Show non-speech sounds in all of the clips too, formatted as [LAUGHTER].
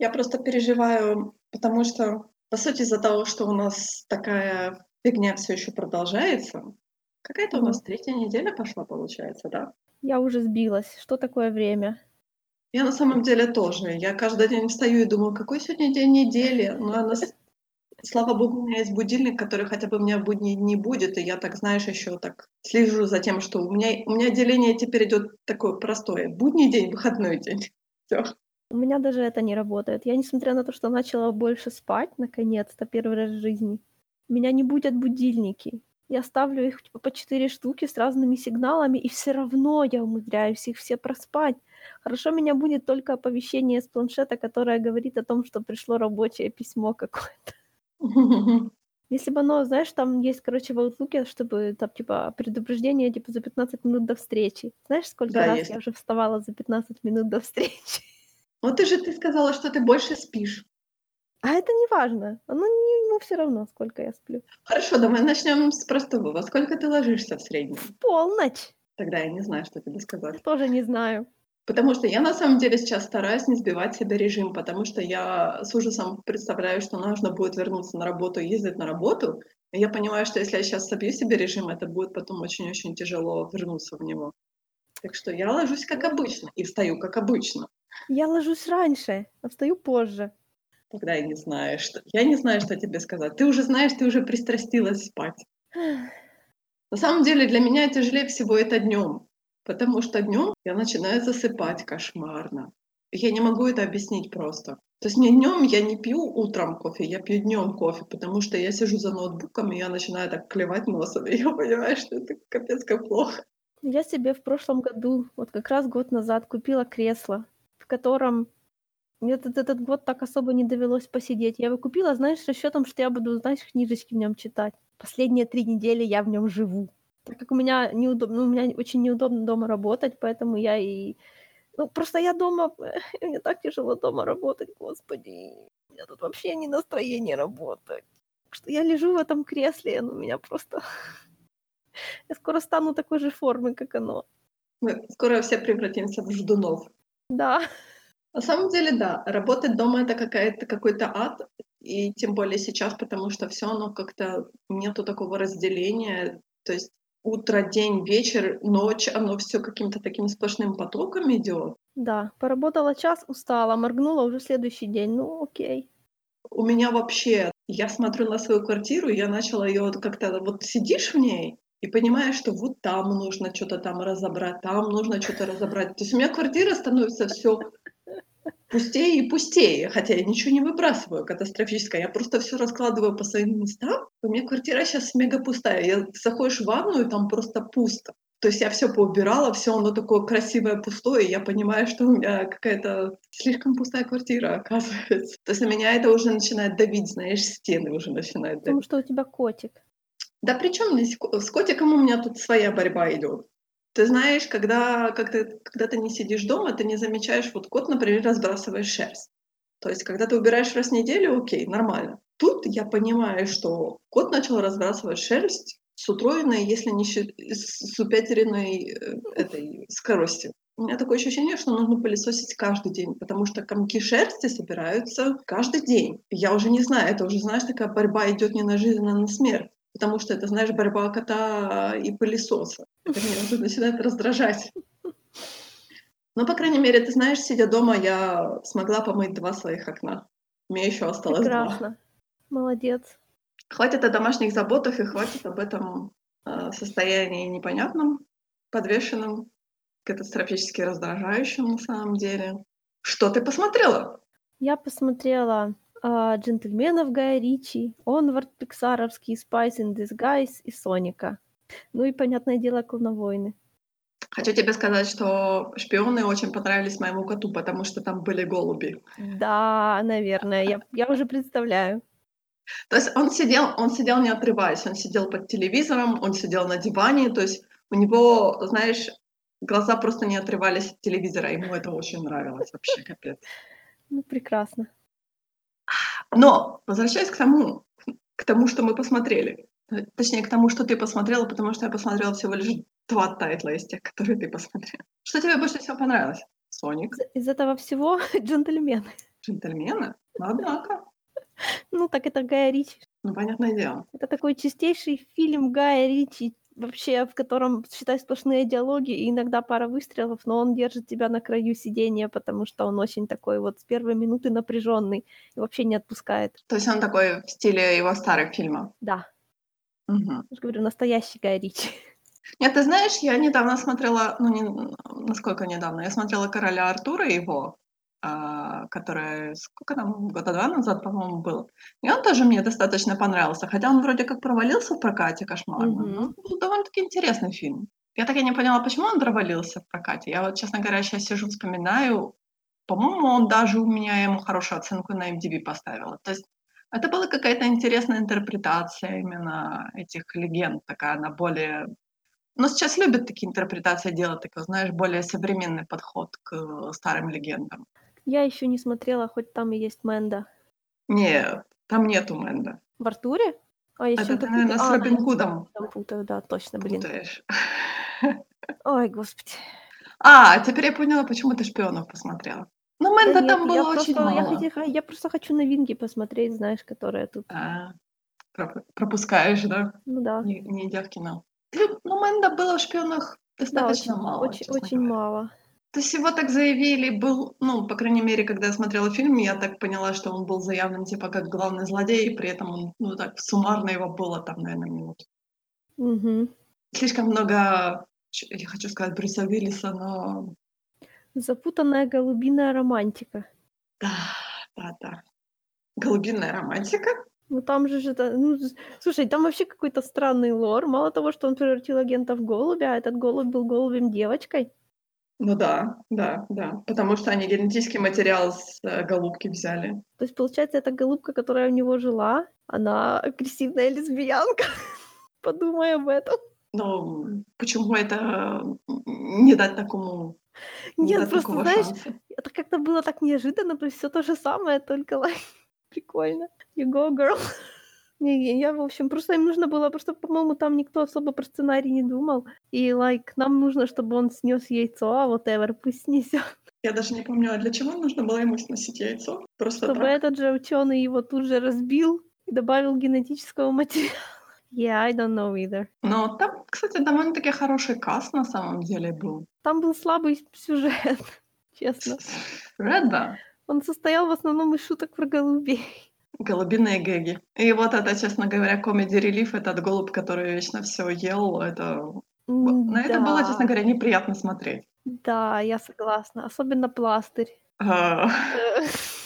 Я просто переживаю, потому что, по сути, из-за того, что у нас такая фигня всё ещё продолжается. Какая-то у нас третья неделя пошла, получается, да? Я уже сбилась. Что такое время? Я на самом деле тоже. Я каждый день встаю и думаю: "Какой сегодня день недели?" Но она с слава богу, у меня есть будильник, который хотя бы меня в будние дни будит, и я так, знаешь, ещё так слежу за тем, что у меня у меня деление теперь идёт такое простое: будний день, выходной день. Всё. У меня даже это не работает. Я, несмотря на то, что начала больше спать, наконец-то, 1 раз в жизни, меня не будят будильники. Я ставлю их типа по 4 штуки с разными сигналами, и всё равно я умудряюсь их все проспать. Хорошо меня будит только оповещение с планшета, которое говорит о том, что пришло рабочее письмо какое-то. [LAUGHS] Если бы оно, знаешь, там есть, короче, в "Аутлуке", чтобы там типа предупреждение, типа, за 15 минут до встречи. Знаешь, сколько Да, раз есть. я уже вставала за 15 минут до встречи? Вот ты же ты сказала, что ты больше спишь. А это неважно. Оно не ну, всё равно, сколько я сплю. Хорошо, давай начнём с простого. Во сколько ты ложишься в среднем? В полночь! Тогда я не знаю, что тебе сказать. Тоже не знаю. Потому что я на самом деле сейчас стараюсь не сбивать себе режим, потому что я с ужасом представляю, что нужно будет вернуться на работу и ездить на работу. И я понимаю, что если я щас собью себе режим, это будет потом очень-очень тяжело вернуться в него. Так что я ложусь как обычно и встаю как обычно. Я ложусь раньше, а встаю позже. Тогда я не знаю, что я не знаю, что тебе сказать. Ты уже знаешь, ты уже пристрастилась спать. [SIGHS] На самом деле для меня тяжелее всего это днём, потому что днём я начинаю засыпать кошмарно. Я не могу это объяснить просто. То есть мне днём я не пью утром кофе, я пью днём кофе, потому что я сижу за ноутбуком, и я начинаю так клевать носом, и я понимаю, что это капец как плохо. Я себе в прошлом году, вот как раз год назад, купила кресло, в котором этот этот год так особо не довелось посидеть. Я его купила, знаешь, с расчётом, что я буду, знаешь, книжечки в нём читать. Последние 3 недели я в нём живу. Так как у меня неудобно, ну, у меня очень неудобно дома работать, поэтому я и ну, просто я дома, [LAUGHS] мне так тяжело дома работать, господи. У меня тут вообще не настроение работать. Что я лежу в этом кресле, оно меня просто [LAUGHS] Я скоро стану такой же формы, как оно. Мы скоро все превратимся в ждунов. Да. На самом деле, да, работать дома- это какая-то какой-то ад, и тем более сейчас, потому что всё оно как-то нету такого разделения. То есть утро, день, вечер, ночь- оно всё каким-то таким сплошным потоком идёт. Да, поработала час, устала, моргнула- уже следующий день. Ну, окей. У меня вообще я смотрю на свою квартиру, я начала вот как-то вот сидишь в ней и понимаешь, что вот там нужно чё-то там разобрать, там нужно чё-то разобрать. То есть у меня квартира становится всё пустее и пустее, хотя я ничего не выбрасываю катастрофически, я просто всё раскладываю по своим местам. У меня квартира щас мега пустая. Я заходишь в ванную, там просто пусто. То есть я всё поубирала, всё оно такое красивое, пустое, и я понимаю, что у меня какая-то слишком пустая квартира, оказывается. То есть на меня это уже начинает давить, знаешь, стены уже начинают Потому давить. что у тебя котик. Да при чём здесь с котиком у меня тут своя борьба идёт. Ты знаешь, когда как ты когда ты не сидишь дома, ты не замечаешь вот кот, например, разбрасывает шерсть. То есть когда ты убираешь раз в неделю- окей, нормально. Тут я понимаю, что кот начал разбрасывать шерсть с утроенной, если не с упятеренной, э, этой скоростью. У меня такое ощущение, что нужно пылесосить каждый день, потому что комки шерсти собираются каждый день. Я уже не знаю, это уже, знаешь, такая борьба идёт не на жизнь, а на смерть. Потому что это, знаешь, борьба кота и пылесоса. Это меня уже начинает раздражать. Но, по крайней мере, ты знаешь, сидя дома, я смогла помыть 2 своих окна. У меня ещё осталось 2. Прекрасно. Молодец. Хватит о домашних заботах и хватит об этом, э, состоянии непонятном, подвешенном, катастрофически раздражающем на самом деле. Что ты посмотрела? Я посмотрела, а, "Джентльменов" Гая Ричи, "Онвард" пиксаровский, "Spies in Disguise" и "Соника". Ну и, понятное дело, "Клоновойны". Хочу тебе сказать, что "Шпионы" очень понравились моему коту, потому что там были голуби. Да, наверное, я я уже представляю. То есть он сидел он сидел не отрываясь, он сидел под телевизором, он сидел на диване, то есть у него, знаешь, глаза просто не отрывались от телевизора. Ему это очень нравилось, вообще капец. Ну, прекрасно. Но возвращаясь к тому к тому, что мы посмотрели, т точнее, к тому, что ты посмотрела, потому что я посмотрела всего лишь 2 тайтла из тех, которые ты посмотрела. Что тебе больше всего понравилось? "Соник"? Из из этого всего [LAUGHS] "Джентльмены". Джентльмены? Ну, однако. Ну, так это Гая Ричи. Ну, понятное дело. Это такой чистейший фильм Гая Ричи, вообще, в котором, считай, сплошные диалоги и иногда пара выстрелов, но он держит тебя на краю сидения, потому что он очень такой вот с первой минуты напряженный и вообще не отпускает. То есть он такой в стиле его старых фильмов? Да. Угу. Я же говорю, настоящий Гай Ричи. Нет, ты знаешь, я недавно смотрела, ну, не, насколько недавно, я смотрела «Короля Артура» его, а, который, сколько там, года два назад, по-моему, был. И он тоже мне достаточно понравился, хотя он вроде как провалился в прокате кошмарно, Мгм. но был довольно-таки интересный фильм. Я так и не поняла, почему он провалился в прокате. Я вот, честно говоря, сейчас сижу, вспоминаю. По-моему, он даже у меня ему хорошую оценку на MDB поставила. То есть это была какая-то интересная интерпретация именно этих легенд, такая она более... Но сейчас любят такие интерпретации делать, такой, знаешь, более современный подход к старым легендам. Я еще не смотрела, хоть там и есть Мэнда. Нет, там нету Мэнда. В Артуре? А, я Это ты, наверное, с А, Робин да, Гудом там путаю, да, точно, блин. путаешь. [LAUGHS] Ой, господи. А, теперь я поняла, почему ты шпионов посмотрела. Ну, Да Мэнда нет, там я было очень просто, я, мало. хотя- я просто хочу новинки посмотреть, знаешь, которые тут. А, проп- пропускаешь, да? Ну да. Не, не идя в кино. Ну, ну, Мэнда было в шпионах Да, достаточно очень, мало, очень, очень говоря. мало. То есть его так заявили, был, ну, по крайней мере, когда я смотрела фильм, я так поняла, что он был заявлен типа как главный злодей, и при этом он, ну так, суммарно его было там, наверное, минут. Мгм. Слишком много, я хочу сказать, Брюса Уиллиса, но Запутанная голубиная романтика. да, да, да. Голубиная романтика? Ну там же, же ну, слушай, там вообще какой-то странный лор. Мало того, что он превратил агента в голубя, а этот голубь был голубем девочкой. Ну да, да, да. Потому что они генетический материал с э, голубки взяли. То есть, получается, эта голубка, которая у него жила, она агрессивная лесбиянка. [LAUGHS] Подумай об этом. Но почему это не дать такому, не Нет, дать просто, знаешь, шанса? это как-то было так неожиданно, то есть все то же самое, только [LAUGHS] лайк. Прикольно. You go, girl. Не, я, в общем, просто им нужно было, просто, по-моему, там никто особо про сценарий не думал. И, лайк, нам нужно, чтобы он снес яйцо, а whatever, пусть снесет. Я даже не помню, а для чего нужно было ему сносить яйцо? Просто Чтобы так? этот же ученый его тут же разбил и добавил генетического материала. Yeah, I don't know either. Но там, кстати, довольно-таки хороший каст на самом деле был. Там был слабый сюжет, [LAUGHS] честно. Red, да. Он состоял в основном из шуток про голубей. Голубиные гэги. И вот это, честно говоря, комедий релиф, этот голубь, который вечно все ел, это... На это было, да. честно говоря, неприятно смотреть. Да, я согласна. Особенно пластырь. А, [LAUGHS]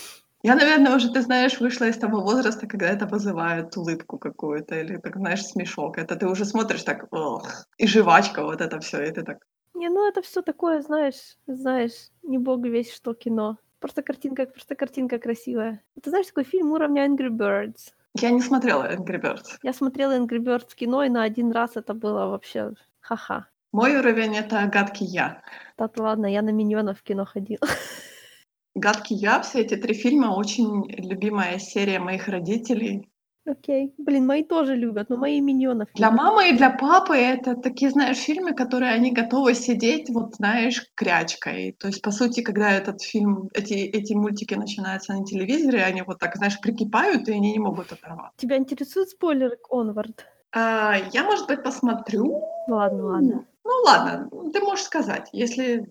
Я, наверное, уже, ты знаешь, вышла из того возраста, когда это вызывает улыбку какую-то или, так знаешь, смешок. Это ты уже смотришь так, ох, и жвачка, вот это все, и ты так... Не, ну это все такое, знаешь, знаешь, не бог весь что кино. Просто картинка, просто картинка красивая. Ты знаешь, такой фильм уровня Angry Birds. Я не смотрела Angry Birds. Я смотрела Angry Birds в кино, и на один раз это было вообще ха-ха. Мой уровень — это гадкий я. Да-то ладно, я на миньонов в кино ходила. [LAUGHS] Гадкий я, все эти три фильма очень любимая серия моих родителей. Окей. Блин, мои тоже любят, но мои миньонов Для любят. мамы и для папы это такие, знаешь, фильмы, которые они готовы сидеть, вот знаешь, крячкой. То есть, по сути, когда этот фильм, эти, эти мультики начинаются на телевизоре, они вот так, знаешь, прикипают, и они не могут оторваться. Тебя интересуют спойлеры к Onward? А, я, может быть, посмотрю. Ладно, ладно. Ну ладно, ты можешь сказать, если...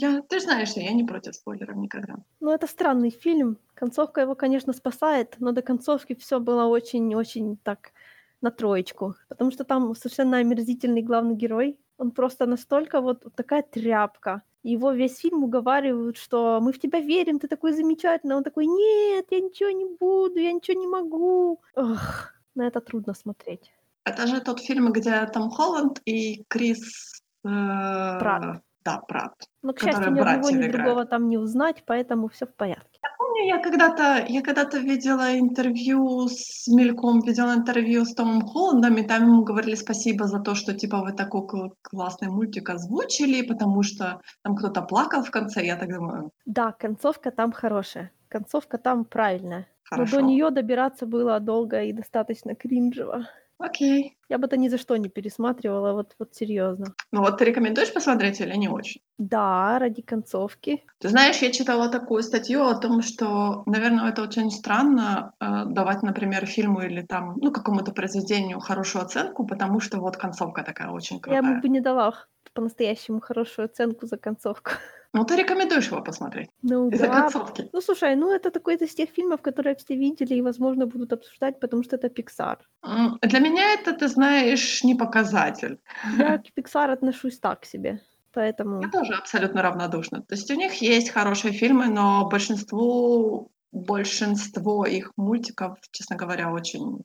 Я, ты знаешь, что я не против спойлеров никогда. Ну, это странный фильм. Концовка его, конечно, спасает, но до концовки все было очень-очень так на троечку. Потому что там совершенно омерзительный главный герой. Он просто настолько вот такая тряпка. Его весь фильм уговаривают, что мы в тебя верим, ты такой замечательный. Он такой, нет, я ничего не буду, я ничего не могу. Ох, на это трудно смотреть. Это же тот фильм, где Том Холланд и Крис... э, Пратт. Да, Пратт. Но, к счастью, ни одного, ни другого там не узнать, поэтому все в порядке. Помню, я когда-то, я когда-то видела интервью с мельком, видела интервью с Томом Холландом, и там ему говорили спасибо за то, что типа вы такой кл- классный мультик озвучили, потому что там кто-то плакал в конце, я так думаю, Да, концовка там хорошая. Концовка там правильная. Но хорошо. до нее добираться было долго и достаточно кринжево. Окей. Я бы это ни за что не пересматривала, вот, вот серьезно. Ну вот ты рекомендуешь посмотреть или не очень? Да, ради концовки. Ты знаешь, я читала такую статью о том, что, наверное, это очень странно э, давать, например, фильму или там, ну, какому-то произведению хорошую оценку, потому что вот концовка такая очень Я крутая. ему бы не дала по-настоящему хорошую оценку за концовку. [LAUGHS] Ну, ты рекомендуешь его посмотреть Ну из-за да. концовки. Ну слушай, ну это такой из тех фильмов, которые все видели и, возможно, будут обсуждать, потому что это Pixar. Для меня это, ты знаешь, не показатель. Я [LAUGHS] к Pixar отношусь так себе. Поэтому Я тоже абсолютно равнодушна. То есть у них есть хорошие фильмы, но большинству, большинство их мультиков, честно говоря, очень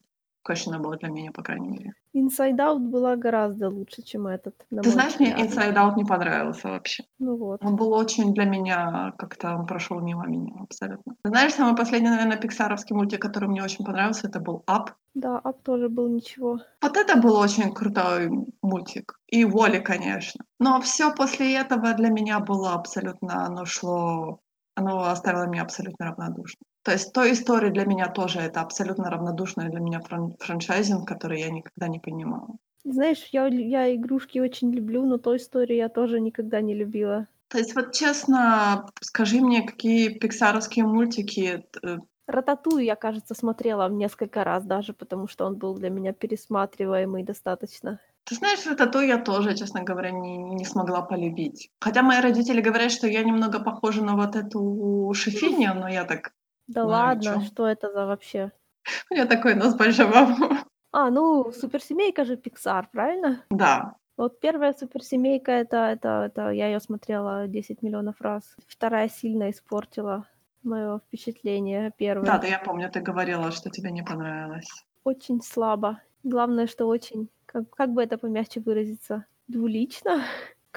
questionable для меня, по крайней мере. Inside Out была гораздо лучше, чем этот. Ты знаешь, мне взгляд. Inside Out не понравился вообще. Ну вот. Он был очень для меня, как-то он прошел мимо меня абсолютно. Ты знаешь, самый последний, наверное, пиксаровский мультик, который мне очень понравился, это был Up. Да, Ап тоже был ничего. Вот это был очень крутой мультик. И Воли, конечно. Но все после этого для меня было абсолютно, оно шло, оно оставило меня абсолютно равнодушным. То есть той истории для меня тоже это абсолютно равнодушный для меня фран- франчайзинг, который я никогда не понимала. Знаешь, я, я игрушки очень люблю, но той историю я тоже никогда не любила. То есть вот честно, скажи мне, какие пиксаровские мультики э, Рататую я, кажется, смотрела несколько раз даже, потому что он был для меня пересматриваемый достаточно. Ты знаешь, Ратату я тоже, честно говоря, не, не смогла полюбить. Хотя мои родители говорят, что я немного похожа на вот эту шефиню, но я так... Да Ну, ладно, чё? что это за вообще? У меня такой нос большого. А, ну, суперсемейка же Pixar, правильно? Да. Вот первая суперсемейка, это, это, это я ее смотрела 10 миллионов раз. Вторая сильно испортила мое впечатление. Первая Да, да, я помню, ты говорила, что тебе не понравилось. очень слабо. Главное, что очень, как, как бы это помягче выразиться, двулично.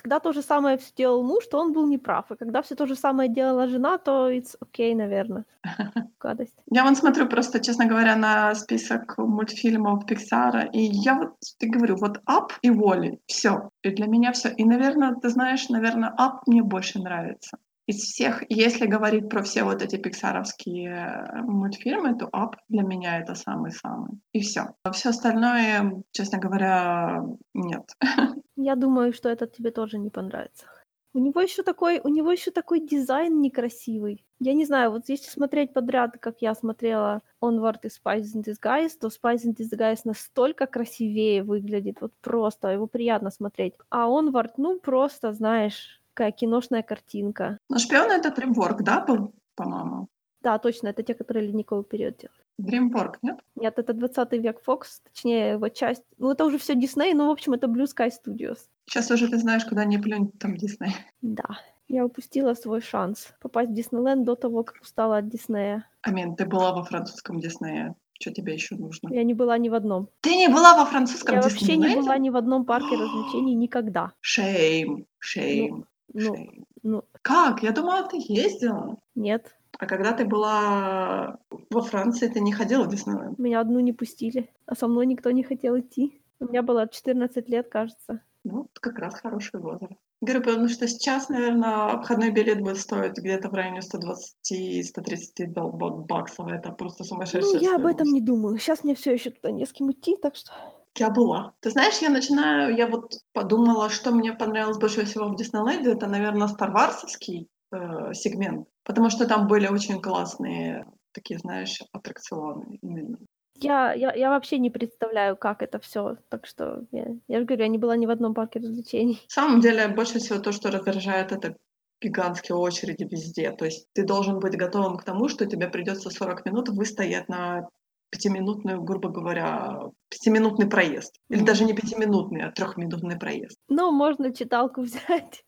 Когда то же самое всё делал муж, то он был неправ. И когда все то же самое делала жена, то it's окей, наверное. [LAUGHS] Гадость. Я вон смотрю просто, честно говоря, на список мультфильмов Пиксара, и я вот, ты говорю, вот Up и Воли, все. И для меня все. И, наверное, ты знаешь, наверное, Up мне больше нравится. Из всех, если говорить про все вот эти пиксаровские э, мультфильмы, то Up для меня это самый-самый. И все. А все остальное, честно говоря, нет. [LAUGHS] Я думаю, что этот тебе тоже не понравится. У него еще такой, у него еще такой дизайн некрасивый. Я не знаю, вот если смотреть подряд, как я смотрела Onward и Spice in Disguise, то Spice in Disguise настолько красивее выглядит, вот просто, его приятно смотреть. А Onward, ну, просто, знаешь, такая киношная картинка. Но шпион это Дримворк, да, был, по-моему? Да, точно, это те, которые ледниковый период делают. Дримворк, нет? Нет, это 20 век Fox, точнее, его часть. Ну, это уже все Disney, но, в общем, это Blue Sky Studios. Сейчас уже ты знаешь, куда не плюнь, там Дисней. Да, я упустила свой шанс попасть в Диснейленд до того, как устала от Диснея. Амин, ты была во французском Диснее. Что тебе еще нужно? Я не была ни в одном. Ты не была во французском Я вообще не была ни в одном парке развлечений никогда. Шейм, шейм, Ну, шейм. ну, Как? Я думала, ты ездила. нет. А когда ты была во Франции, ты не ходила в Диснейленд? Меня одну не пустили, а со мной никто не хотел идти. У меня было 14 лет, кажется. Ну, как раз хороший возраст. Говорю, потому что сейчас, наверное, обходной билет будет стоить где-то в районе 120-130 дол- бак- баксов. Это просто Ну, сумасшедшая я об этом не думаю. Сейчас мне все еще туда не с кем идти, так что... Я была. Ты знаешь, я начинаю, я вот подумала, что мне понравилось больше всего в Диснейленде, это, наверное, старварсовский э, сегмент, потому что там были очень классные такие, знаешь, аттракционы именно. Я, я, я вообще не представляю, как это все. Так что я, я же говорю, я не была ни в одном парке развлечений. На самом деле, больше всего то, что раздражает, это гигантские очереди везде. То есть ты должен быть готовым к тому, что тебе придется 40 минут выстоять на пятиминутную, грубо говоря, пятиминутный проезд. Или даже не пятиминутный, а трехминутный проезд. Ну, можно читалку [LAUGHS] взять.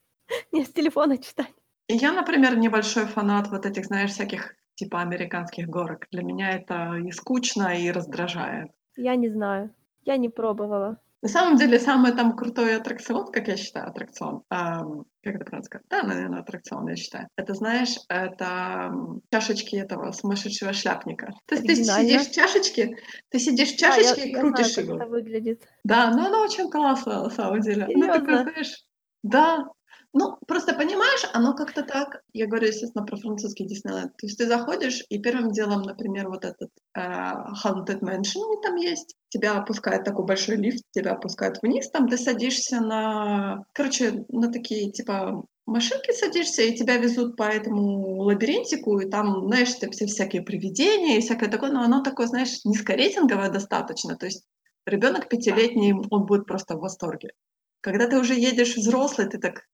Не с телефона читать. И я, например, небольшой фанат вот этих, знаешь, всяких типа американских горок. Для меня это и скучно, и раздражает. Я не знаю. Я не пробовала. На самом деле, самый там крутой аттракцион, как я считаю, аттракцион, ам, как это правильно сказать? Да, наверное, аттракцион, я считаю. Это, знаешь, это чашечки этого сумасшедшего шляпника. То есть ты сидишь в чашечке, ты сидишь в я- чашечке и я крутишь знаю, как его. это выглядит. Да, но она очень классная, на самом деле. Она такой, Серьёзно? знаешь, да, Ну, просто понимаешь, оно как-то так, я говорю, естественно, про французский Диснейленд. То есть ты заходишь, и первым делом, например, вот этот э, Haunted Mansion там есть, тебя опускает такой большой лифт, тебя опускают вниз, там ты садишься на, короче, на такие, типа, машинки садишься, и тебя везут по этому лабиринтику, и там, знаешь, там все всякие привидения и всякое такое, но оно такое, знаешь, низкорейтинговое достаточно, то есть ребенок пятилетний, он будет просто в восторге. Когда ты уже едешь взрослый, ты так,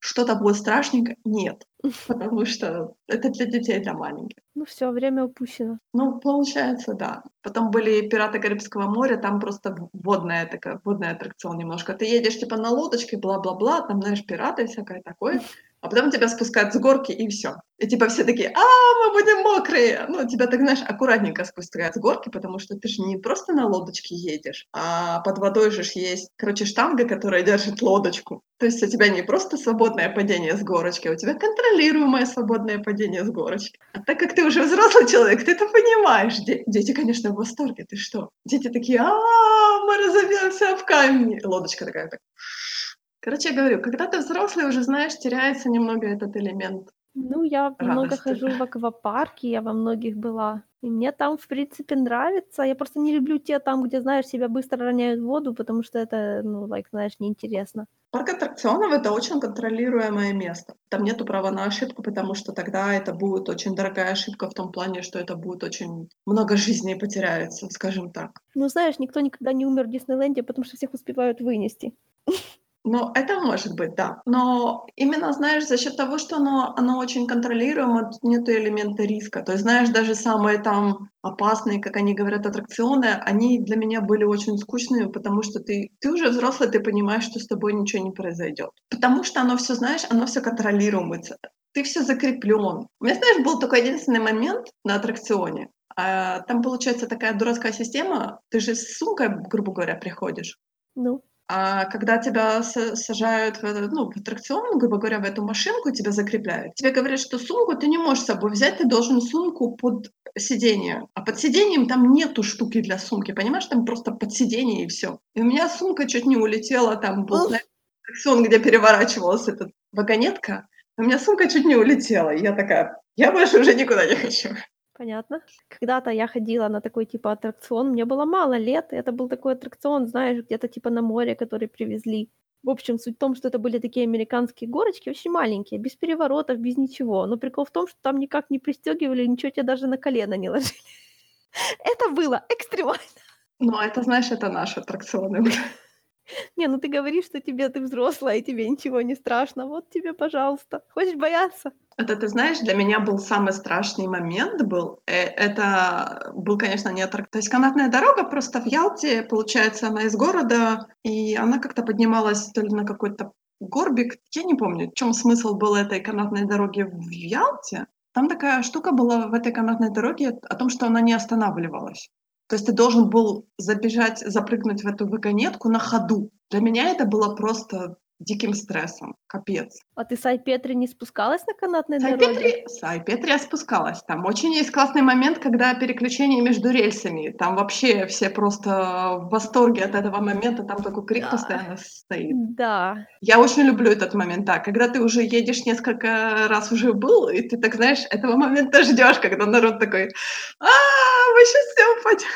что-то будет страшненько? Нет, [LAUGHS] потому что это для детей, для маленьких. Ну все, время упущено. Ну, получается, да. Потом были «Пираты Карибского моря», там просто водная такая, водный аттракцион немножко. Ты едешь типа на лодочке, бла-бла-бла, там, знаешь, пираты всякое такое [LAUGHS] а потом тебя спускают с горки, и все. И типа все такие, а, мы будем мокрые. Ну, тебя так, знаешь, аккуратненько спускают с горки, потому что ты же не просто на лодочке едешь, а под водой же есть, короче, штанга, которая держит лодочку. То есть у тебя не просто свободное падение с горочки, а у тебя контролируемое свободное падение с горочки. А так как ты уже взрослый человек, ты это понимаешь. Де- дети, конечно, в восторге. Ты что? Дети такие, а, мы разобьемся в камни. Лодочка такая, так, Короче, я говорю, когда ты взрослый, уже знаешь, теряется немного этот элемент. Ну, я много Радости. хожу в аквапарке, я во многих была. И мне там, в принципе, нравится. Я просто не люблю те там, где, знаешь, себя быстро роняют в воду, потому что это, ну, like, знаешь, неинтересно. Парк аттракционов — это очень контролируемое место. Там нету права на ошибку, потому что тогда это будет очень дорогая ошибка в том плане, что это будет очень много жизней потеряется, скажем так. Ну, знаешь, никто никогда не умер в Диснейленде, потому что всех успевают вынести. [LAUGHS] Ну, это может быть, да. Но именно, знаешь, за счет того, что оно, оно очень контролируемо, тут нет элемента риска. То есть, знаешь, даже самые там опасные, как они говорят, аттракционы, они для меня были очень скучными, потому что ты, ты уже взрослый, ты понимаешь, что с тобой ничего не произойдет. Потому что оно все, знаешь, оно все контролируется. Ты все закреплен. У меня, знаешь, был такой единственный момент на аттракционе. А, там получается такая дурацкая система. Ты же с сумкой, грубо говоря, приходишь. Ну. А когда тебя сажают в, этот, ну, в аттракцион, грубо говоря, в эту машинку, тебя закрепляют, тебе говорят, что сумку ты не можешь с собой взять, ты должен сумку под сиденье. А под сиденьем там нету штуки для сумки, понимаешь, там просто под сиденье и все. И у меня сумка чуть не улетела, там был знаешь, аттракцион, где переворачивалась эта вагонетка, у меня сумка чуть не улетела. И я такая, я больше уже никуда не хочу. Понятно. Когда-то я ходила на такой типа аттракцион, мне было мало лет, и это был такой аттракцион, знаешь, где-то типа на море, который привезли. В общем, суть в том, что это были такие американские горочки, очень маленькие, без переворотов, без ничего. Но прикол в том, что там никак не пристегивали, ничего тебе даже на колено не ложили. [LAUGHS] Это было экстремально. Ну, это, знаешь, это наши аттракционы уже. [LAUGHS] Не, ну ты говоришь, что тебе ты взрослая, и тебе ничего не страшно. Вот тебе, пожалуйста. Хочешь бояться? Это, ты знаешь, для меня был самый страшный момент был. Э, это был, конечно, не аттракцион. То есть канатная дорога просто в Ялте, получается, она из города, и она как-то поднималась то ли на какой-то горбик. Я не помню, в чем смысл был этой канатной дороги в Ялте. Там такая штука была в этой канатной дороге о том, что она не останавливалась. То есть ты должен был забежать, запрыгнуть в эту вагонетку на ходу. Для меня это было просто диким стрессом. Капец. А ты с Айпетри не спускалась на канатной Сайпетри, дороге? С Айпетри я спускалась. Там очень есть классный момент, когда переключение между рельсами. Там вообще все просто в восторге от этого момента. Там такой крик да. постоянно стоит. Да. Я очень люблю этот момент. Да, когда ты уже едешь несколько раз уже был, и ты так, знаешь, этого момента ждешь, когда народ такой, а, сейчас все упадем.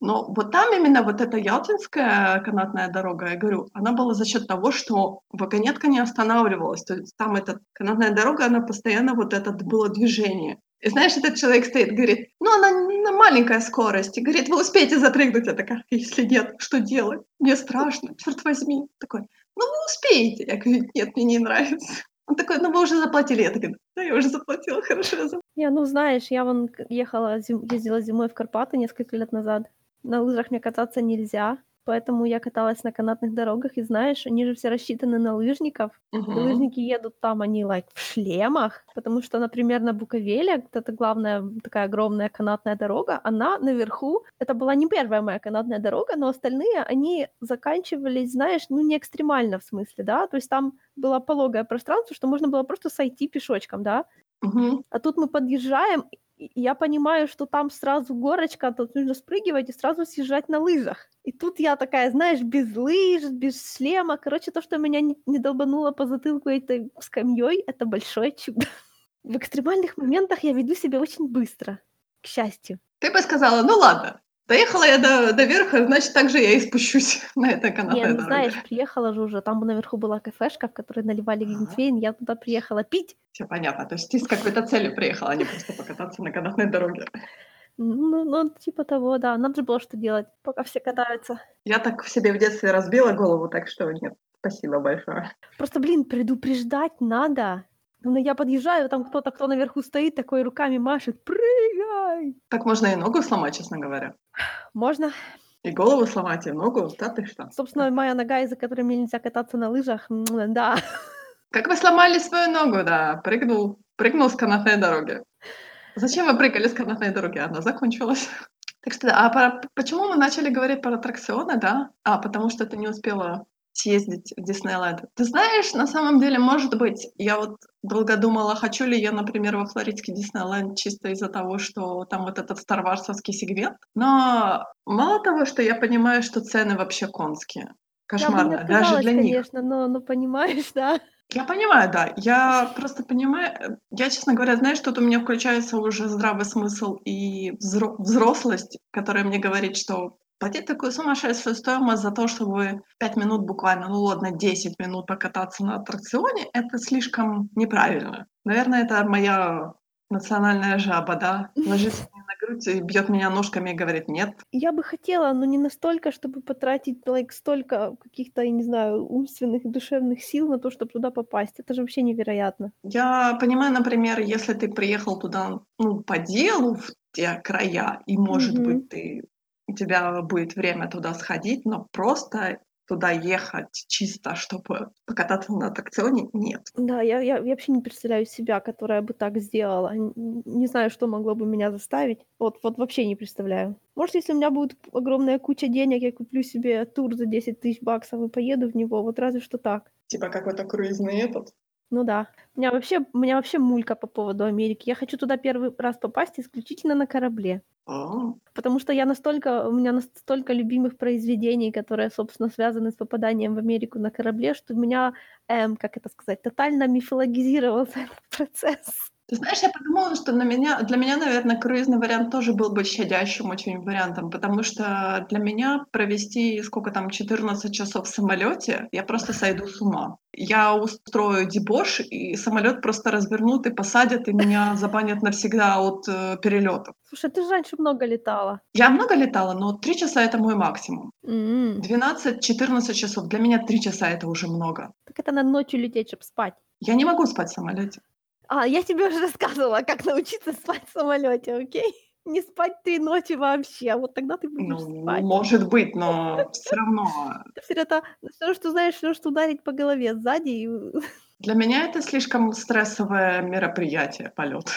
Но вот там именно вот эта Ялтинская канатная дорога, я говорю, она была за счет того, что вагонетка не останавливалась. То есть там эта канатная дорога, она постоянно вот это было движение. И знаешь, этот человек стоит, говорит, ну, она на маленькая скорость. И говорит, вы успеете запрыгнуть? Я такая, если нет, что делать? Мне страшно, черт возьми. Такой, ну, вы успеете. Я говорю, нет, мне не нравится. Он такой, ну вы уже заплатили. Я такая, да, я уже заплатила, хорошо. Я ну знаешь, я вон ехала, зим, ездила зимой в Карпаты несколько лет назад. На лыжах мне кататься нельзя, поэтому я каталась на канатных дорогах, и знаешь, они же все рассчитаны на лыжников. И лыжники едут там, они like в шлемах, потому что, например, на Буковеле, эта главная такая огромная канатная дорога, она наверху, это была не первая моя канатная дорога, но остальные, они заканчивались, знаешь, ну не экстремально в смысле, да, то есть там было пологое пространство, что можно было просто сойти пешочком, да, Мгм. а тут мы подъезжаем, я понимаю, что там сразу горочка, тут нужно спрыгивать и сразу съезжать на лыжах. И тут я такая, знаешь, без лыж, без шлема. Короче, то, что меня не, не долбануло по затылку этой скамьей, это большое чудо. [LAUGHS] В экстремальных моментах я веду себя очень быстро, к счастью. Ты бы сказала, ну ладно, доехала я до, до верха, значит, так же я и спущусь [LAUGHS] на этой канатной Не, ну дороге. знаешь, приехала же уже, там наверху была кафешка, в которой наливали глинтвейн, я туда приехала пить. Все понятно, то есть ты с какой-то целью приехала, а не просто покататься на канатной дороге. Ну, ну, типа того, да. Надо же было что делать, пока все катаются. Я так в себе в детстве разбила голову, так что нет, спасибо большое. Просто, блин, предупреждать надо. Ну, я подъезжаю, там кто-то, кто наверху стоит, такой руками машет. Прыгай! Так можно и ногу сломать, честно говоря. Можно. И голову сломать, и ногу, да ты что? Собственно, моя нога, из-за которой мне нельзя кататься на лыжах, да. Как вы сломали свою ногу, да, прыгнул, прыгнул с канатной дороги. Зачем вы прыгали с канатной дороги? Она закончилась. Так что, да, а про- почему мы начали говорить про аттракционы, да? А, потому что ты не успела съездить в Диснейленд. Ты знаешь, на самом деле, может быть, я вот долго думала, хочу ли я, например, во флоридский Диснейленд чисто из-за того, что там вот этот старварсовский сегмент. Но мало того, что я понимаю, что цены вообще конские. Кошмарно, даже отказалась, для них. конечно, но, но понимаешь, да. Я понимаю, да. Я просто понимаю, я, честно говоря, знаешь, тут у меня включается уже здравый смысл и взро- взрослость, которая мне говорит, что платить такую сумасшедшую стоимость за то, чтобы 5 минут буквально, ну ладно, 10 минут покататься на аттракционе, это слишком неправильно. Наверное, это моя национальная жаба, да? [LAUGHS] Ложится мне на грудь и бьет меня ножками и говорит «нет». Я бы хотела, но не настолько, чтобы потратить like, столько каких-то, я не знаю, умственных и душевных сил на то, чтобы туда попасть. Это же вообще невероятно. Я понимаю, например, если ты приехал туда, ну, по делу в те края, и, может Мгм. быть, ты, у тебя будет время туда сходить, но просто туда ехать чисто, чтобы покататься на аттракционе, нет. Да, я, я, я вообще не представляю себя, которая бы так сделала. Не знаю, что могло бы меня заставить. Вот, вот вообще не представляю. Может, если у меня будет огромная куча денег, я куплю себе тур за 10 тысяч баксов и поеду в него. Вот разве что так. Типа какой-то круизный этот. Ну да. У меня вообще, у меня вообще мулька по поводу Америки. Я хочу туда первый раз попасть исключительно на корабле. А, Потому что я настолько, у меня настолько любимых произведений, которые, собственно, связаны с попаданием в Америку на корабле, что у меня, эм, как это сказать, тотально мифологизировался [LAUGHS] этот процесс. Ты знаешь, я подумала, что на меня, для меня, наверное, круизный вариант тоже был бы щадящим очень вариантом, потому что для меня провести сколько там, 14 часов в самолете, я просто сойду с ума. Я устрою дебош, и самолет просто развернут и посадят, и меня [LAUGHS] забанят навсегда от э, перелетов. Слушай, ты же раньше много летала. Я много летала, но 3 часа это мой максимум. М, 12-14 часов. Для меня 3 часа это уже много. Так это надо ночью лететь, чтобы спать. Я не могу спать в самолете. А, я тебе уже рассказывала, как научиться спать в самолете, окей? [LAUGHS] Не спать три ночи вообще, вот тогда ты будешь Ну, спать. может быть, но [LAUGHS] все равно Теперь это все, что знаешь, можешь ударить по голове сзади. и [LAUGHS] Для меня это слишком стрессовое мероприятие, полет.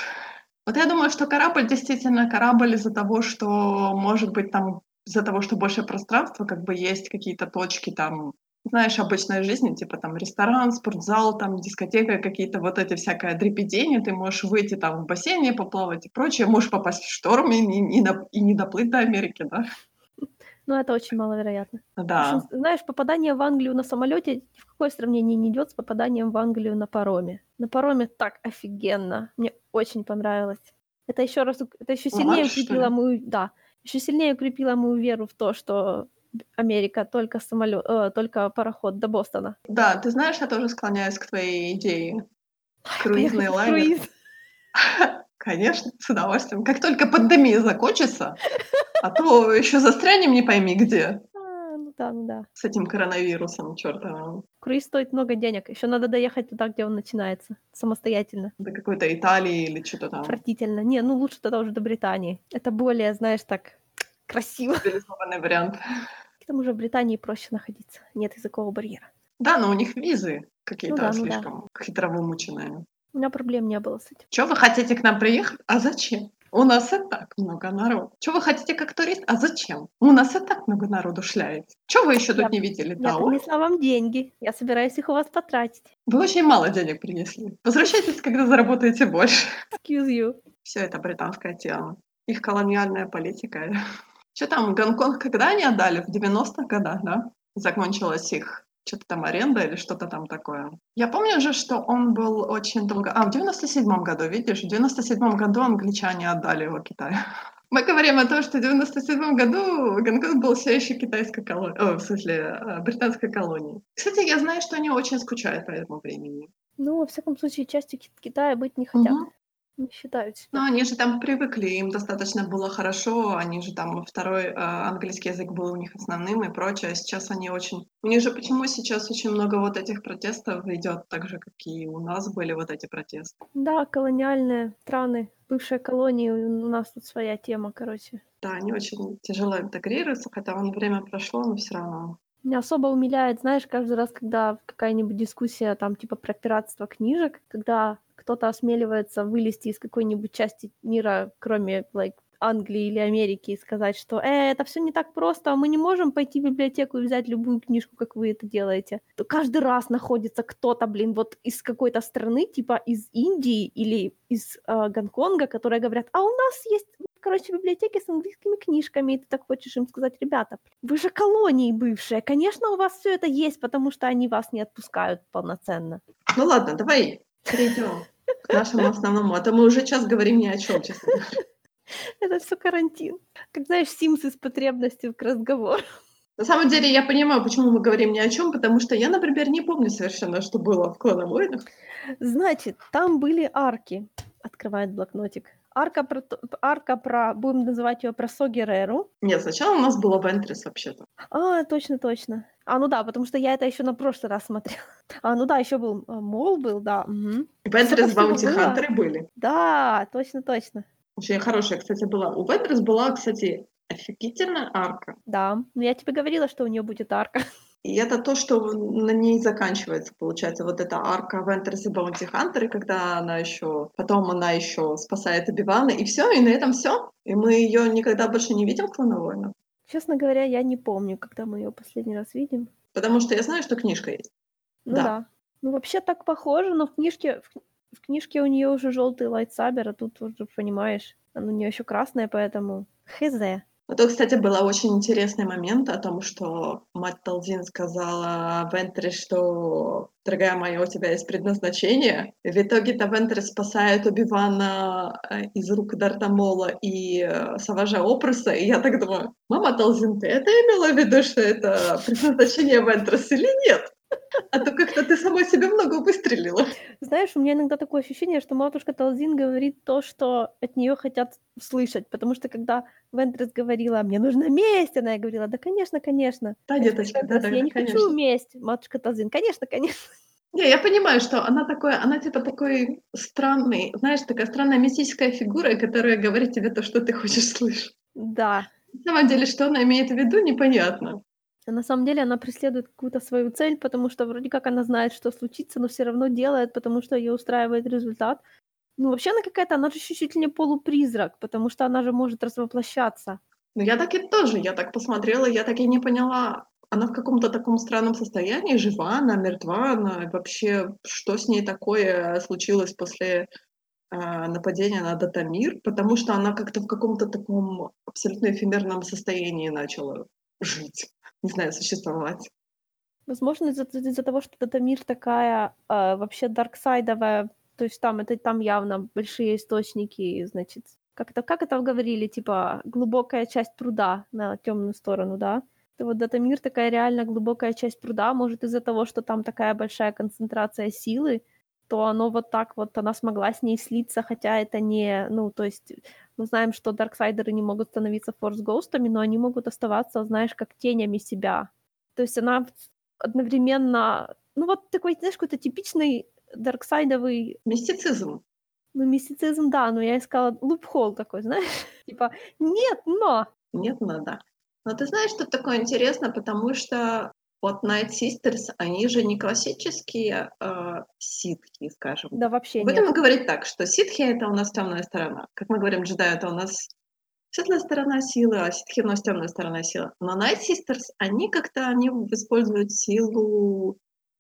Вот я думаю, что корабль действительно корабль из-за того, что, может быть, там из-за того, что больше пространства, как бы есть какие-то точки там, знаешь, обычной жизни, типа там ресторан, спортзал, там дискотека, какие-то вот эти всякое дребедение, ты можешь выйти там в бассейне, поплавать и прочее, можешь попасть в шторм и не, и не доплыть до Америки, да? Ну, это очень маловероятно. Да. Слушай, знаешь, попадание в Англию на самолете ни в какое сравнение не идет с попаданием в Англию на пароме. На пароме так офигенно. Мне очень понравилось. Это еще раз, это еще сильнее Марш, что укрепило мою, да, еще сильнее укрепило мою веру в то, что Америка только самолет, э, только пароход до Бостона. Да, ты знаешь, я тоже склоняюсь к твоей идее. Круизный лайнер. круиз. [LAUGHS] Конечно, с удовольствием. Как только пандемия закончится, а то еще застрянем не пойми где А, ну да, ну да. с этим коронавирусом, чёртовым. Круиз стоит много денег. Еще надо доехать туда, где он начинается, самостоятельно. До какой-то Италии или что-то там. Отвратительно. Не, ну лучше тогда уже до Британии. Это более, знаешь, так красиво. Цивилизованный вариант. К тому же в Британии проще находиться. Нет языкового барьера. Да, но у них визы какие-то Ну да, ну да. слишком хитровымученные. У меня проблем не было с этим. Чё вы хотите к нам приехать? А зачем? У нас и так много народу. Чё вы хотите как турист? А зачем? У нас и так много народу шляется. Чё вы еще Я- тут не видели? Я Да, принесла вам деньги. Я собираюсь их у вас потратить. вы очень мало денег принесли. Возвращайтесь, когда заработаете больше. Excuse you. Все это британская тема. Их колониальная политика. Что там, Гонконг когда они отдали? В 90-х годах, да? Закончилась их что-то там аренда или что-то там такое. Я помню же, что он был очень долго... А, в 97-м году, видишь, в 97-м году англичане отдали его Китаю. [LAUGHS] Мы говорим о том, что в 97 году Гонконг был все еще китайской колонией, о, в смысле, э, британской колонией. Кстати, я знаю, что они очень скучают по этому времени. Ну, во всяком случае, частью Китая быть не хотят. Угу не считают себя. Ну, они же там привыкли, им достаточно было хорошо, они же там второй э, английский язык был у них основным и прочее. Сейчас они очень... У них же почему сейчас очень много вот этих протестов идет, так же, как и у нас были вот эти протесты? Да, колониальные страны, бывшие колонии, у нас тут своя тема, короче. Да, они очень тяжело интегрируются, хотя вон время прошло, но все равно. Меня особо умиляет, знаешь, каждый раз, когда какая-нибудь дискуссия там типа про пиратство книжек, когда кто-то осмеливается вылезти из какой-нибудь части мира, кроме like, Англии или Америки, и сказать, что э, это все не так просто, мы не можем пойти в библиотеку и взять любую книжку, как вы это делаете. То каждый раз находится кто-то, блин, вот из какой-то страны, типа из Индии или из э, Гонконга, которые говорят, а у нас есть короче, библиотеки с английскими книжками, и ты так хочешь им сказать, ребята, вы же колонии бывшие, конечно, у вас все это есть, потому что они вас не отпускают полноценно. Ну ладно, давай перейдем к нашему основному, а то мы уже час говорим ни о чем, честно [LAUGHS] Это все карантин. Как знаешь, Симсы с потребностью к разговору. На самом деле я понимаю, почему мы говорим ни о чем, потому что я, например, не помню совершенно, что было в «Клановойнах». Значит, там были арки. Открывает блокнотик. Арка про, арка про, будем называть ее про Согереру. Нет, сначала у нас было Вентрис вообще-то. А, точно, точно. А, ну да, потому что я это еще на прошлый раз смотрела. [LAUGHS] А, ну да, еще был а, Мол был, да. Угу. Вентрис Баунти Хантеры были. Да, точно, точно. Очень хорошая, кстати, была. У Вентресс была, кстати, офигительная арка. Да, ну я тебе говорила, что у нее будет арка. [LAUGHS] И это то, что на ней заканчивается, получается, вот эта арка Вентресс и bounty hunter ы, когда она еще, потом она еще спасает Обивана, и все, и на этом все. И мы ее никогда больше не видим в Клоновойнах. Честно говоря, я не помню, когда мы ее последний раз видим. Потому что я знаю, что книжка есть. Ну да. да. Ну вообще так похоже, но в книжке, в, в книжке у нее уже желтый lightsaber, а тут уже понимаешь, у нее еще красное, поэтому хз. Это, кстати, был очень интересный момент о том, что мать Талдин сказала Вентре, что «Дорогая моя, у тебя есть предназначение». В итоге-то Вентре спасает Убивана э, из рук Дартамола и э, Саважа Опруса, и я так думаю, «Мама Талзин, ты это имела в виду, что это предназначение Вентрес или нет?» А то как-то ты сама себе много выстрелила. Знаешь, у меня иногда такое ощущение, что матушка Талзин говорит то, что от нее хотят слышать, потому что когда Вентрес говорила, мне нужна месть, она говорила, да, конечно, конечно. Да, деточка, да, да, Я не конечно. хочу месть, матушка Талзин, конечно, конечно. Не, я понимаю, что она такой, она типа такой странный, знаешь, такая странная мистическая фигура, которая говорит тебе то, что ты хочешь слышать. Да. На самом деле, что она имеет в виду, непонятно. А на самом деле она преследует какую-то свою цель, потому что вроде как она знает, что случится, но все равно делает, потому что ее устраивает результат. Ну, вообще она какая-то, она же чуть-чуть не полупризрак, потому что она же может развоплощаться. Ну, я так и тоже, я так посмотрела, я так и не поняла, она в каком-то таком странном состоянии, жива она, мертва она, вообще, что с ней такое случилось после э, нападения на Датамир, потому что она как-то в каком-то таком абсолютно эфемерном состоянии начала жить не знаю, существовать. Возможно, из-за, из того, что это мир такая э, вообще дарксайдовая, то есть там это там явно большие источники, значит, как это, как это говорили, типа глубокая часть пруда на темную сторону, да? То вот это мир такая реально глубокая часть пруда, может из-за того, что там такая большая концентрация силы, то оно вот так вот, она смогла с ней слиться, хотя это не, ну, то есть мы знаем, что дарксайдеры не могут становиться форс-гоустами, но они могут оставаться, знаешь, как тенями себя. То есть она одновременно... Ну вот такой, знаешь, какой-то типичный дарксайдовый... Мистицизм. Ну, мистицизм, да, но я искала лупхол такой, знаешь, [LAUGHS] типа нет, но... Нет, но, да. Но ты знаешь, что такое интересно, потому что вот Night Sisters, они же не классические э, ситхи, скажем. Да, вообще Будем нет. говорить так, что ситхи — это у нас темная сторона. Как мы говорим, джедай — это у нас светлая сторона силы, а ситхи у нас темная сторона силы. Но Night Sisters, они как-то они используют силу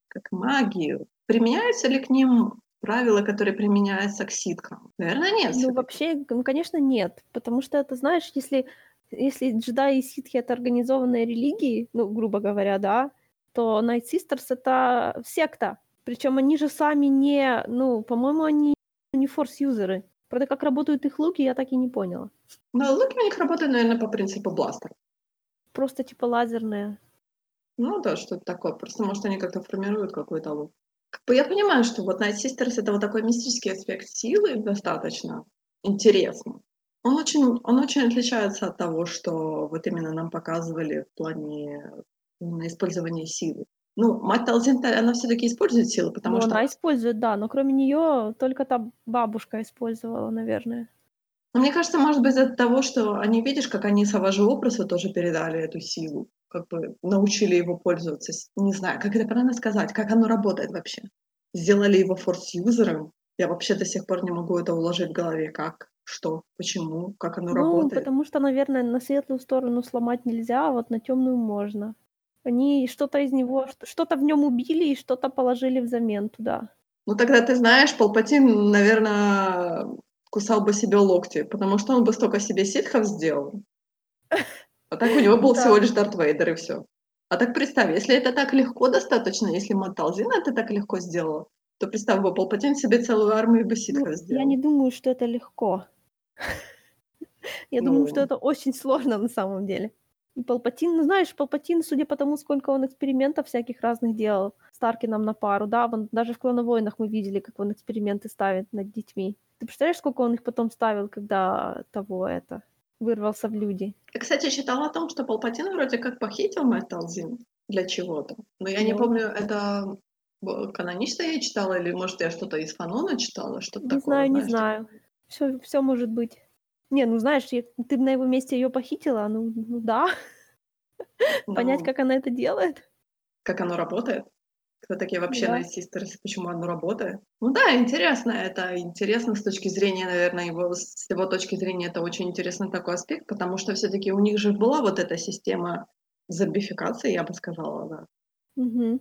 как магию. Применяются ли к ним правило, которое применяется к ситкам? Наверное, нет Ну, вообще, ну, конечно, нет. Потому что это, знаешь, если если джедаи и ситхи- это организованные религии, ну, грубо говоря, да, то Night Sisters- это секта. Причём они же сами не ну, по-моему, они не форс-юзеры. Правда, как работают их луки, я так и не поняла. Но луки у них работают, наверно, по принципу бластера. Просто типа лазерные. Ну да, что-то такое. Просто, может, они как-то формируют какой-то лук. Как бы я понимаю, что вот Night Sisters- это вот такой мистический аспект силы достаточно интересный. Он очень он очень отличается от того, что вот именно нам показывали в плане именно использования силы. Ну, мать Талзин-то, она всё-таки использует силу, потому Ну, что она использует, да, но кроме неё только та бабушка использовала, наверное. Ну, мне кажется, может быть, из-за того, что они, видишь, как они Саважу Опресу тоже передали эту силу, как бы научили его пользоваться не знаю, как это правильно сказать, как оно работает вообще. Сделали его форс-юзером. Я вообще до сих пор не могу это уложить в голове: как, что, почему, как оно Ну, работает. потому что, наверное, на светлую сторону сломать нельзя, а вот на тёмную можно. Они что-то из него чт что-то в нём убили и что-то положили взамен туда. Ну, тогда ты знаешь, Палпатин, наверно, кусал бы себе локти, потому что он бы столько себе ситхов сделал. А так у него был Да. всего лишь Дарт Вейдер и всё. А так представь, если это так легко достаточно, если мать Талзин это так легко сделала, то представь бы, Палпатин себе целую армию бы Ну, ситхов я сделал. не думаю, что это легко. [LAUGHS] Я думаю, что Ну. это очень сложно на самом деле. И Палпатин, ну, знаешь, Палпатин, судя по тому, сколько он экспериментов всяких разных делал с Таркином на пару, да, вон даже в "Клоновойнах" мы видели, как он эксперименты ставит над детьми. Ты представляешь, сколько он их потом ставил, когда того, это, вырвался в люди? Я, кстати, читала о том, что Палпатин вроде как похитил мать Талзин для чего-то. Но я не Ну. помню, это канонично я читала или, может, я что-то из фанона читала, что-то Не такое, знаю, не знаешь, знаю. Всё всё может быть. Не, ну, знаешь, ты на его месте её похитила? Ну ну да. [LAUGHS] Понять, Ну. как она это делает? Как оно работает? Кто такие вообще Да. Sisters, почему оно работает? Ну да, интересно это. Интересно с точки зрения, наверно, его с его точки зрения это очень интересный такой аспект, потому что всё-таки у них же была вот эта система зомбификации, я бы сказала, да. Мгм.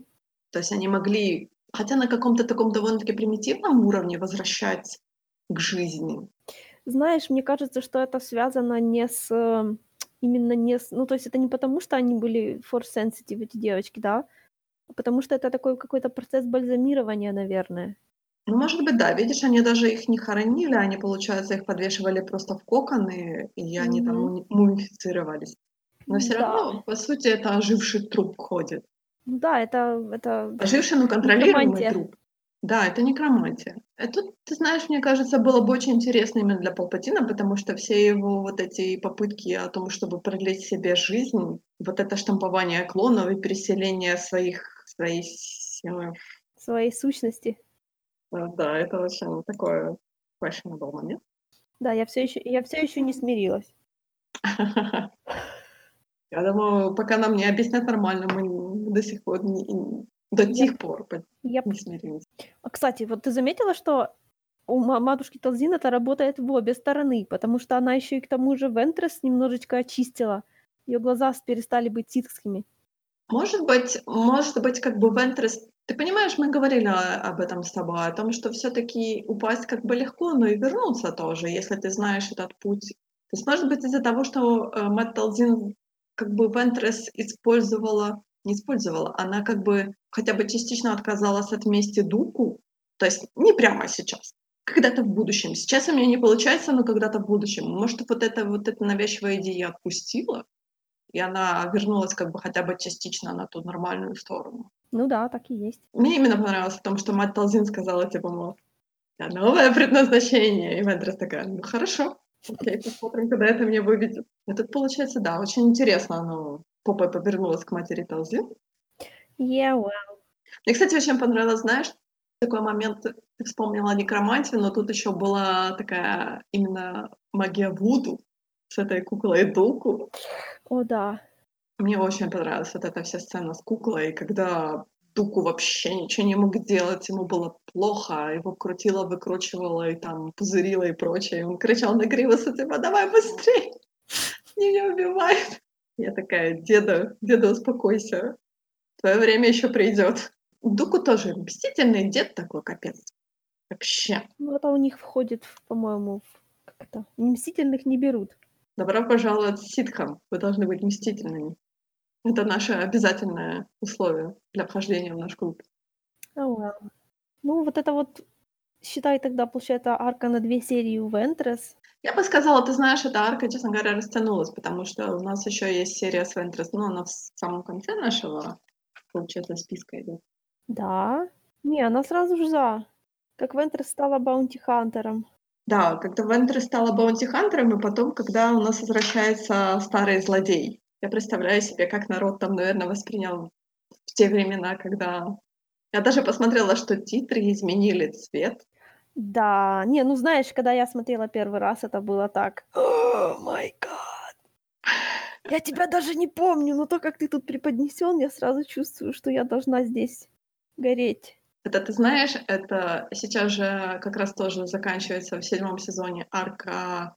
То есть они могли, хотя на каком-то таком довольно-таки примитивном уровне, возвращать к жизни. Знаешь, мне кажется, что это связано не с именно не с ну, то есть это не потому, что они были force sensitive, эти девочки, да, а потому что это такой какой-то процесс бальзамирования, наверное. Ну, может быть, да. Видишь, они даже их не хоронили, они, получается, их подвешивали просто в коконы, и они там мумифицировались. Но всё М-да. равно, по сути, это оживший труп ходит. Да, это это Оживший, но контролируемый труп. Да, это некромантия. А тут, ты знаешь, мне кажется, было бы очень интересно именно для Палпатина, потому что все его вот эти попытки о том, чтобы продлить себе жизнь, вот это штампование клонов и переселение своих своей силы Своей сущности. Э, да, это очень такой questionable момент. Да, я всё ещё я всё ещё не смирилась. [LAUGHS] Я думаю, пока нам не объяснят нормально, мы до сих пор не до Я тех пор Yep. не смиримся. А, кстати, вот ты заметила, что у ма матушки Талзин это работает в обе стороны, потому что она ещё и к тому же Вентресс немножечко очистила. Её глаза перестали быть ситхскими. Может быть может быть, как бы Вентресс ты понимаешь, мы говорили об этом с тобой, о том, что всё-таки упасть как бы легко, но и вернуться тоже, если ты знаешь этот путь. То есть, может быть, из-за того, что, э, мать Талзин как бы Вентресс использовала не использовала, она как бы хотя бы частично отказалась от мести Дуку, то есть не прямо сейчас, когда-то в будущем. Сейчас у неё не получается, но когда-то в будущем. Может, вот эта вот эта навязчивая идея отпустила, и она вернулась как бы хотя бы частично на ту нормальную сторону. Ну да, так и есть. Мне именно понравилось в том, что мать Талзин сказала, типа, мол: "А новое предназначение". И Вентресс такая: "Ну, хорошо, окей, посмотрим, куда это меня выведет". И тут, получается, да, очень интересно оно попой повернулось к матери Талзин. Yeah, well. Мне, кстати, очень понравилось, знаешь, такой момент, ты вспомнила некромантию, но тут ещё была такая именно магия Вуду с этой куклой Дуку. О да. Мне очень понравилась вот эта вся сцена с куклой, когда Дуку вообще ничего не мог делать, ему было плохо, его крутило, выкручивало и там пузырило и прочее. И он кричал на Гривуса типа: "Давай быстрей, [LAUGHS] они меня убивают". Я такая: "Деда, деда, успокойся, твоё время ещё придёт". Дуку тоже мстительный дед такой, капец. Вообще. Ну, это у них входит, по-моему, в, как это, мстительных не берут. Добро пожаловать в ситком. Вы должны быть мстительными. Это наше обязательное условие для вхождения в наш клуб. Oh, well. Ну, вот это вот, считай тогда, получается, арка на две серии у Вентрес. Я бы сказала, ты знаешь, эта арка, честно говоря, растянулась, потому что у нас еще есть серия с Вентрес, но она в самом конце нашего, получается, списка идет. Да. Не, она сразу же за. Как Вентресс стала bounty hunter ом. Да, когда Вентресс стала bounty hunter ом, и потом, когда у нас возвращается старый злодей. Я представляю себе, как народ там, наверное, воспринял в те времена, когда... Я даже посмотрела, что титры изменили цвет. Да, не, ну знаешь, когда я смотрела первый раз, это было так. [GASPS] Oh my God. Я тебя даже не помню, но то, как ты тут преподнесен, я сразу чувствую, что я должна здесь гореть. Это ты знаешь, это сейчас же как раз тоже заканчивается в седьмом сезоне арка,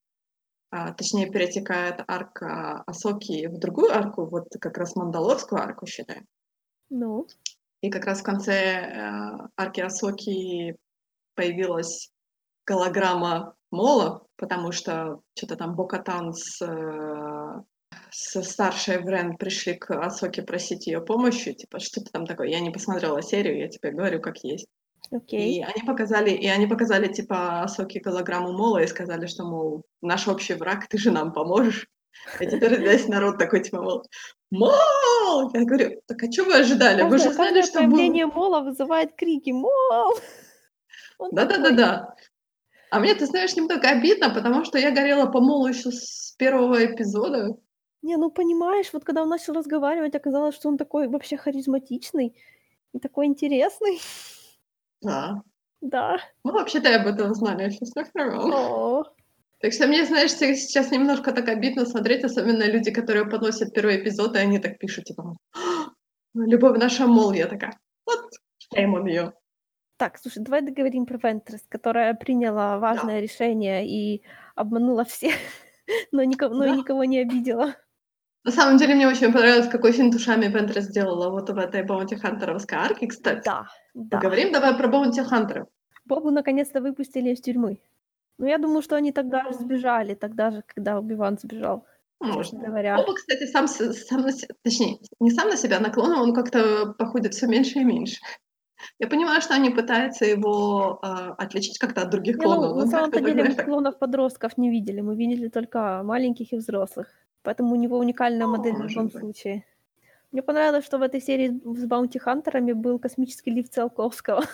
а, точнее перетекает арка Асоки в другую арку, вот как раз Мандалорскую арку, считай. Ну, И как раз в конце э, арки Асоки появилась голограмма Мола, потому что что-то там Бокатан с, э, с старшей Врен пришли к Асоке просить ее помощи, типа что-то там такое. Я не посмотрела серию, я тебе говорю как есть. окей. И они показали, и они показали типа Асоки голограмму Мола и сказали, что, мол, наш общий враг, ты же нам поможешь. И теперь весь народ такой, типа, мол, Мол! Я говорю, так а что вы ожидали? Вы же знали, что появление Мола вызывает крики «Мол!» Да-да-да-да. А мне, ты знаешь, немного обидно, потому что я горела по Молу еще с первого эпизода. Не, ну понимаешь, вот когда он начал разговаривать, оказалось, что он такой вообще харизматичный и такой интересный. Да. Да. Мы вообще-то об этом знали, нормально. О, Так что мне, знаешь, се- сейчас немножко так обидно смотреть, особенно люди, которые подносят первый эпизод, и они так пишут, типа, «А, «Любовь наша Мол», я такая, вот, shame on you. Так, слушай, давай договорим про Вентрес, которая приняла важное решение и обманула всех, [LAUGHS] но никого, но Да. никого не обидела. На самом деле, мне очень понравилось, какой финт ушами Вентресс сделала вот в этой bounty hunter овской арке, кстати. Да, да. Поговорим давай про bounty hunter ов. Бобу наконец-то выпустили из тюрьмы. Ну, я думаю, что они тогда же сбежали, тогда же, когда Убиван сбежал, Можно. говоря. Боба, кстати, сам, сам на точнее, не сам на себя наклонил, он как-то походит все меньше и меньше. Я понимаю, что они пытаются его а, отличить как-то от других Не, ну, клонов. на но самом-то деле мы клонов подростков не видели, мы видели только маленьких и взрослых. Поэтому у него уникальная Ну, модель в любом быть. случае. Мне понравилось, что в этой серии с баунти-хантерами был космический лифт Циолковского. [LAUGHS]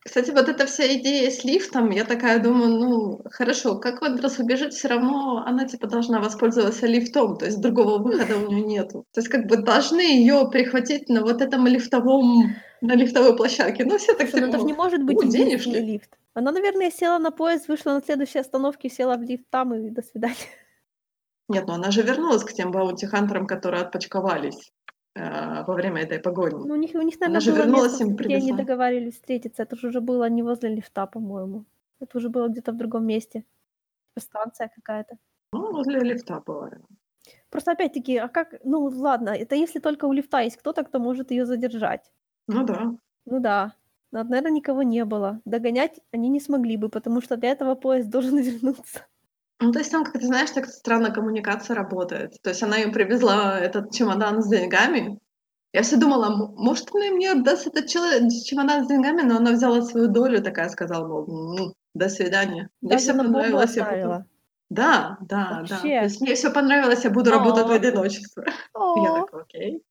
Кстати, вот эта вся идея с лифтом, я такая думаю, ну, хорошо, как раз убежит, все равно она, типа, должна воспользоваться лифтом, то есть другого выхода у нее нету. То есть, как бы, должны ее прихватить на вот этом лифтовом, на лифтовой площадке. Ну, все так, Слушай, ну типа, это же не может быть «О, единственный денежки». лифт. Она, наверное, села на поезд, вышла на следующей остановке, села в лифт там и до свидания. Нет, ну она же вернулась к тем баунти-хантерам, которые отпочковались э, во время этой погони. Ну, у них, у них Она наверное, же было вернулась, место, им где они договаривались встретиться. Это же уже было не возле лифта, по-моему. Это уже было где-то в другом месте. Типа станция какая-то. Ну, возле лифта была. Просто опять-таки, а как... Ну, ладно, это если только у лифта есть кто-то, кто может ее задержать. Ну да. Ну да. Но, наверное, никого не было. Догонять они не смогли бы, потому что для этого поезд должен [LAUGHS] вернуться. Ну, то есть там, как ты знаешь, так странно коммуникация работает. То есть она им привезла этот чемодан с деньгами. Я все думала, может, она мне отдаст этот чемодан с деньгами, но она взяла свою долю, такая сказала, мол, «М, до свидания. Мне все понравилось. я буду-. Да, да, да. Вообще. То есть мне все понравилось, я буду работать в одиночестве. [LAUGHS] Я О, такая, окей.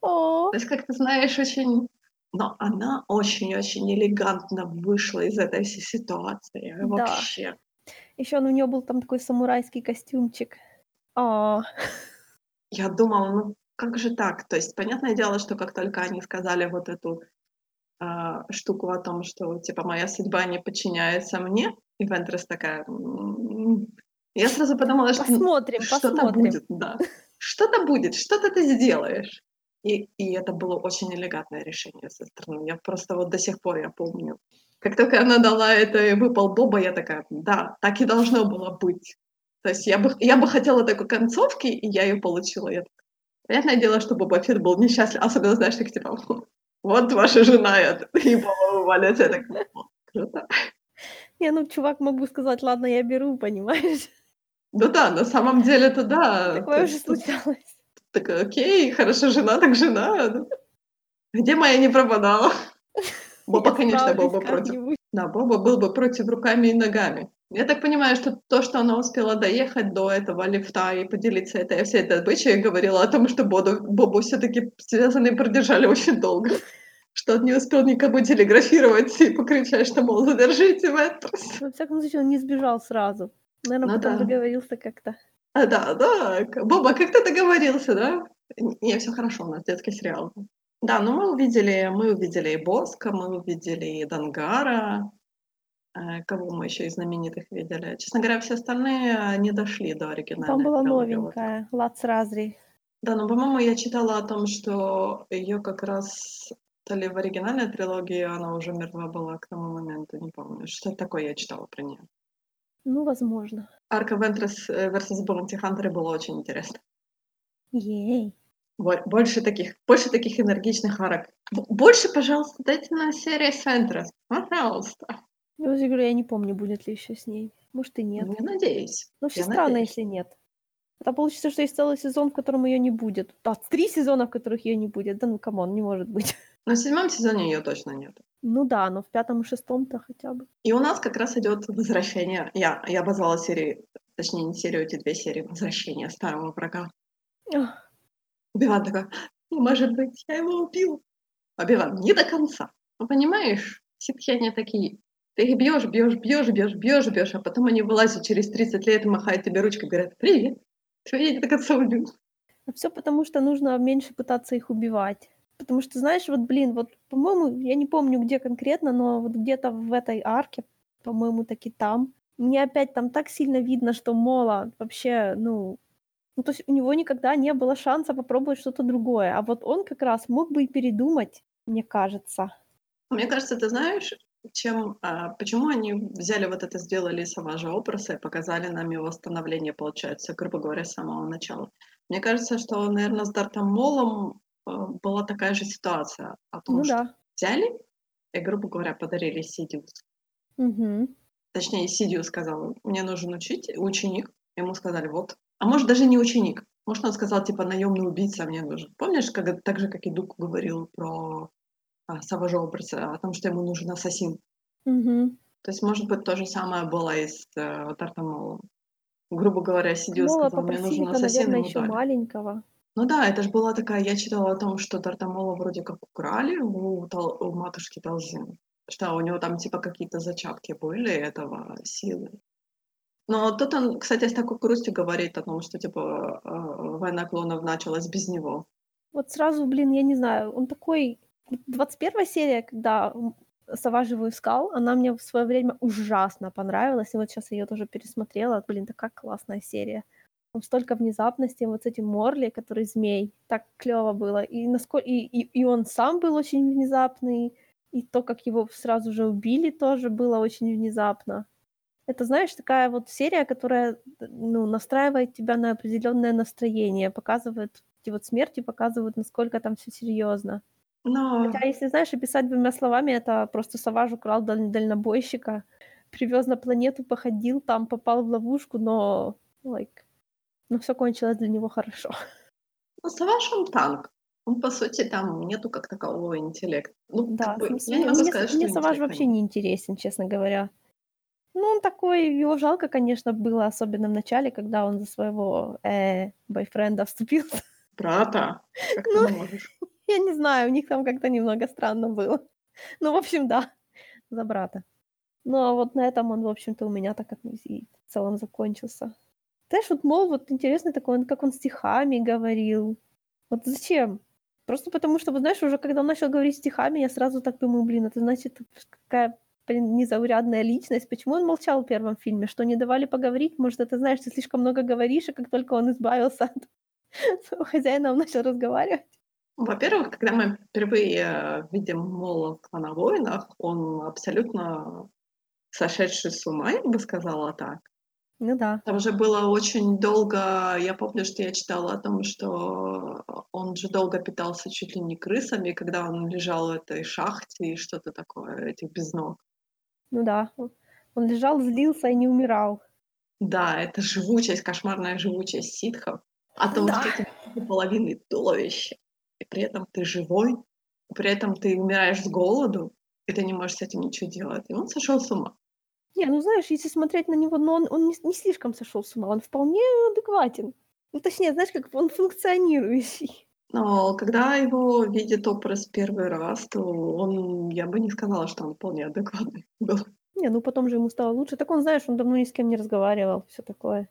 о. То есть, как ты знаешь, очень... Но она очень-очень элегантно вышла из этой всей ситуации. Да. Вообще. Еще у нее был там такой самурайский костюмчик. О, Я думала, ну как же так? То есть, понятное дело, что как только они сказали вот эту а, штуку о том, что типа моя судьба не подчиняется мне, и Вентрес такая... «М-м-м». Я сразу подумала, что посмотрим, что-то будет, да. Что-то будет, что-то ты сделаешь. И, и это было очень элегантное решение со стороны. Я просто вот до сих пор я помню. Как только она дала это и выпал Боба, я такая, да, так и должно было быть. То есть я бы, я бы хотела такой концовки, и я ее получила. Я так- Понятное дело, что Боба Фетт был несчастлив. Особенно, знаешь, так типа, [LAUGHS] вот ваша жена, и Боба вываливается. Я так, «Ну, Круто. Не, ну, чувак мог бы сказать: "Ладно, я беру", понимаешь? Ну да, на самом деле это да. Такое уже случалось. Так окей, хорошо, жена так жена. Где моя не пропадала? [LAUGHS] Боба, конечно, был бы против. Да, Боба был бы против руками и ногами. Я так понимаю, что то, что она успела доехать до этого лифта и поделиться этой всей этой добычей, говорило о том, что Боду Бобу всё-таки связанной продержали очень долго. [LAUGHS] Что он не успел никому телеграфировать и покричать, что, мол, задержите Вентресс. Во всяком случае, он не сбежал сразу. Наверно, Ну потом да. договорился как-то. А, да, да, Боба, как ты договорился, да? Не, всё хорошо, у нас детский сериал. Да, но мы увидели мы увидели и Боско, мы увидели и Дангара. Э, кого мы ещё из знаменитых видели? Честно говоря, все остальные не дошли до Там оригинальной была трилогии, вот. новенькая, Лац Разри. Да, но, по-моему, я читала о том, что её как раз то ли в оригинальной трилогии она уже мертва была к тому моменту, не помню. Что-то такое я читала про неё. Ну, возможно. Арка э, Вентресс bounty hunter было очень интересно. Yay. Бо больше таких больше таких энергичных арок. Больше, пожалуйста, дайте нам серии с Ventress. Пожалуйста. Я уже говорю, я не помню, будет ли ещё с ней. Может, и нет. Ну, я надеюсь. Но Я странно, надеюсь. если нет. Тогда получится, что есть целый сезон, в котором её не будет. Да, 3 сезона, в которых её не будет. Да ну come on, не может быть. В 7 сезоне её точно нет. Ну да, но в 5 и 6 хотя бы. И у нас как раз идёт возвращение. Я я обозвала серии, точнее, не серию, эти 2 серии, возвращение старого врага. Ах. Оби-Ван такой: "Не может быть, я его убил". Оби-Ван: "Не до конца". Ну, понимаешь, ситхи такие: ты их бьёшь, бьёшь, бьёшь, бьёшь, бьёшь, бьёшь, а потом они вылазят через 30 лет и махают тебе ручкой, говорят: "Привет, я не до конца убил?" А всё потому, что нужно меньше пытаться их убивать. Потому что, знаешь, вот, блин, вот, по-моему, я не помню, где конкретно, но вот где-то в этой арке, по-моему, таки там, мне опять там так сильно видно, что Мола вообще, ну ну, то есть у него никогда не было шанса попробовать что-то другое. А вот он как раз мог бы и передумать, мне кажется. Мне кажется, ты знаешь, чем, а, почему они взяли вот это, сделали Саважа Опреса и показали нам его становление, получается, грубо говоря, с самого начала. Мне кажется, что, наверно, с Дартом Молом, была такая же ситуация о том, Ну что да. взяли и, грубо говоря, подарили Сидиус. Мгм. Точнее, Сидиус сказал: "Мне нужен учить ученик". Ему сказали: "Вот". А может, даже не ученик. Может, он сказал, типа: "Наёмный убийца мне нужен". Помнишь, как так же, как и Дук говорил про, а, Саважа Опреса, о том, что ему нужен ассасин? Мгм. То есть, может быть, то же самое было и с, э, Дартом Молом. Грубо говоря, Сидиус Мола сказал: "Мне нужен ассасин", наверно, ему ещё дали. маленького. Ну да, это ж была такая я читала о том, что Дарта Мола вроде как украли у Тал у матушки Талзин. Что у него там типа какие-то зачатки были этого силы. Но тут он, кстати, с такой грустью говорит о том, что типа, э, "Война клонов" началась без него. Вот сразу, блин, я не знаю, он такой 21 серия, когда, м, Саваж его искал, она мне в своё время ужасно понравилась. И вот щас её тоже пересмотрела. Блин, такая классная серия. Там столько внезапности, вот с этим Морли, который змей. Так клёво было. И наско и и и он сам был очень внезапный, и то, как его сразу же убили, тоже было очень внезапно. Это, знаешь, такая вот серия, которая, ну, настраивает тебя на определённое настроение, показывает эти вот смерти показывают, насколько там всё серьёзно. Но Хотя, если, знаешь, описать двумя словами, это просто Саваж украл даль дальнобойщика, привёз на планету, походил там, попал в ловушку, но, like, но всё кончилось для него хорошо. [LAUGHS] Ну, Саваж он танк. Он, по сути, там нету как такового интеллекта. Ну, Да, бы, смысле, я не могу мне сказать, мне интеллекта вообще не интересен, честно говоря. Ну, он такой, его жалко, конечно, было, особенно в начале, когда он за своего, э, бойфренда вступился. [LAUGHS] Брата? Как ты Ну, можешь? [LAUGHS] я не знаю, у них там как-то немного странно было. Ну, в общем, да, за брата. Ну, а вот на этом он, в общем-то, у меня так как и в целом закончился. Знаешь, вот Мол вот интересный такой, он как он стихами говорил. Вот зачем? Просто потому, что, вот знаешь, уже когда он начал говорить стихами, я сразу так думаю: "Блин, это значит, какая, незаурядная личность". Почему он молчал в 1 фильме? Что, не давали поговорить? Может, это, знаешь, ты слишком много говоришь, и как только он избавился от своего хозяина, он начал разговаривать? Во-первых, когда мы впервые, э, видим Мола в "Клоновойнах", он абсолютно сошедший с ума, я бы сказала так. Ну да. Там же было очень долго я помню, что я читала о том, что он же долго питался чуть ли не крысами, когда он лежал в этой шахте и что-то такое, этих без ног. Ну да, он лежал, злился и не умирал. Да, это живучесть, кошмарная живучесть ситхов. А то Да. тебя типа половины туловища, и при этом ты живой, при этом ты умираешь с голоду, и ты не можешь с этим ничего делать. И он сошел с ума. Не, ну знаешь, если смотреть на него, но он он не не слишком сошел с ума, он вполне адекватен. Ну, точнее, знаешь, как он функционирующий. Но когда его видит образ первый раз, то он, я бы не сказала, что он вполне адекватный [LAUGHS] был. Не, ну потом же ему стало лучше. Так он, знаешь, он давно ни с кем не разговаривал, все такое.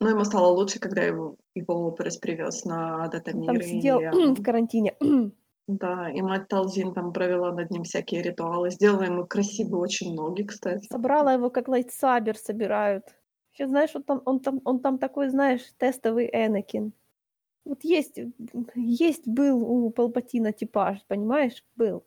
Но ему стало лучше, когда его, его образ привез на Датамир. там сидел И, [CLEARS THROAT] в карантине. [CLEARS THROAT] да, и мать Талзин там провела над ним всякие ритуалы. Сделала ему красивые очень ноги, кстати. Собрала его, как лайтсабер собирают. Ещё, знаешь, он там он там он там такой, знаешь, тестовый Энакин. Вот есть есть был у Палпатина типаж, понимаешь, был.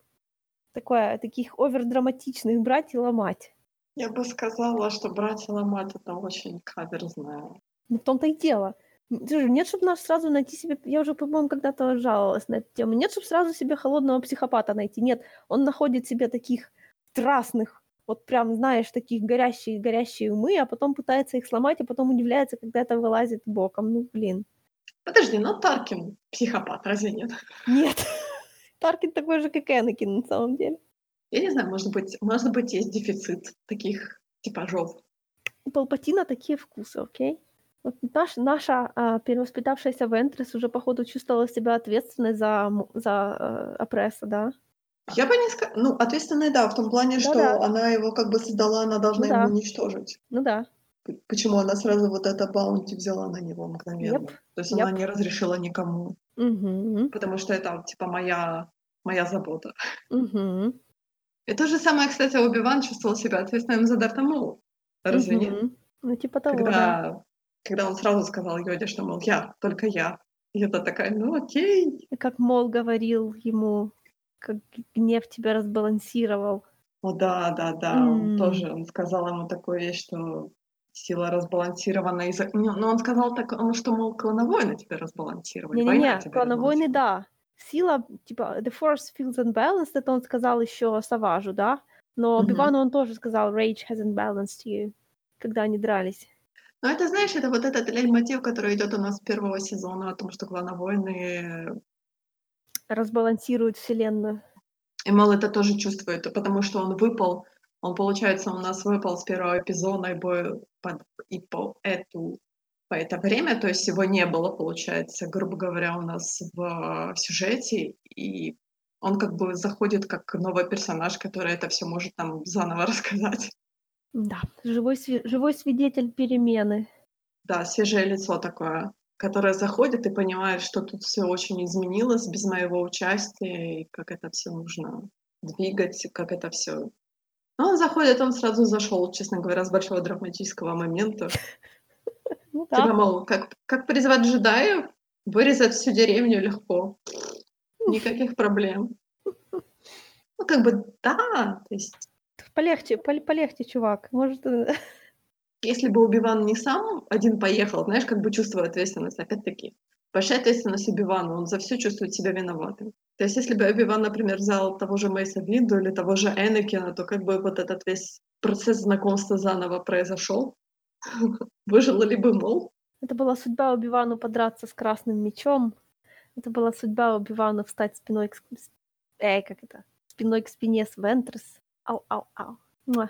Такое таких овердраматичных брать и ломать. Я бы сказала, что брать и ломать это очень каверзное. Ну, в том-то и дело. Нет, чтоб наш сразу найти себе я уже, по-моему, когда-то жаловалась на эту тему. Нет, чтоб сразу себе холодного психопата найти. Нет, он находит себе таких страстных, вот прям, знаешь, таких горящие горящие умы, а потом пытается их сломать, а потом удивляется, когда это вылазит боком. Ну, блин. Подожди, но Таркин психопат, разве нет? Нет. [LAUGHS] Таркин такой же, как Энакин, на самом деле. Я не знаю, может быть, может быть, есть дефицит таких типажов. У Палпатина такие вкусы, окей? Вот наш наша, а, перевоспитавшаяся Вентрес уже, походу, чувствовала себя ответственной за за, э, Апресса, да? Я бы не ска ну, ответственная, да, в том плане, что Да-да. она его как бы создала, она должна Ну его да. уничтожить. Ну да. Почему она сразу вот это баунти взяла на него мгновенно? Yep, То есть она yep. не разрешила никому, Мгм. потому что это типа моя моя забота. Мгм. И то же самое, кстати, Оби-Ван чувствовал себя ответственным за Дарта Моул. Разве нет? Мгм. Ну, типа того, да. Когда он сразу сказал Йоде, что, мол, я, только я. И Йода такая: "Ну, окей". И как Мол говорил ему, как гнев тебя разбалансировал. О да, да, да, он М. тоже, он сказал ему такую вещь, что сила разбалансирована из-за не, ну, он сказал так, ну, что, мол, клановойны тебя разбалансировали, Не-не-не, клановойны, да. Сила, типа, the force feels unbalanced, это он сказал ещё Саважу, да? Но. Оби-Вану он тоже сказал: "Rage has unbalanced you", когда они дрались. Ну, это, знаешь, это вот этот лейтмотив, который идёт у нас с первого сезона о том, что клановойны Разбалансируют вселенную. И Мел это тоже чувствует, потому что он выпал, он, получается, у нас выпал с первого эпизода и бо под и по эту по это время, то есть его не было, получается, грубо говоря, у нас в в сюжете, и он как бы заходит как новый персонаж, который это всё может нам заново [LAUGHS] рассказать. Да, живой живой свидетель перемены. Да, свежее лицо такое, которое заходит и понимает, что тут всё очень изменилось без моего участия, и как это всё нужно двигать, как это всё Ну, он заходит, он сразу зашёл, честно говоря, с большого драматического момента. [LAUGHS] Ну Типа, да. мол, как как призвать джедаев? Вырезать всю деревню легко. Никаких проблем. Ну, как бы да, то есть Полегче, полегче, чувак. Может, э [LAUGHS] если бы Оби-Ван не сам один поехал, знаешь, как бы чувствуя ответственность, опять-таки, большая ответственность Оби-Вана, он за всё чувствует себя виноватым. То есть если бы Оби-Ван, например, взял того же Мейса Винду или того же Энакина, то как бы вот этот весь процесс знакомства заново произошёл? [LAUGHS] Выжил ли бы Мол? Это была судьба Оби-Вану подраться с Красным Мечом. Это была судьба Оби-Вану встать спиной к э, как это, спиной к спине с Вентрес. Ау, ау, ау. Муа.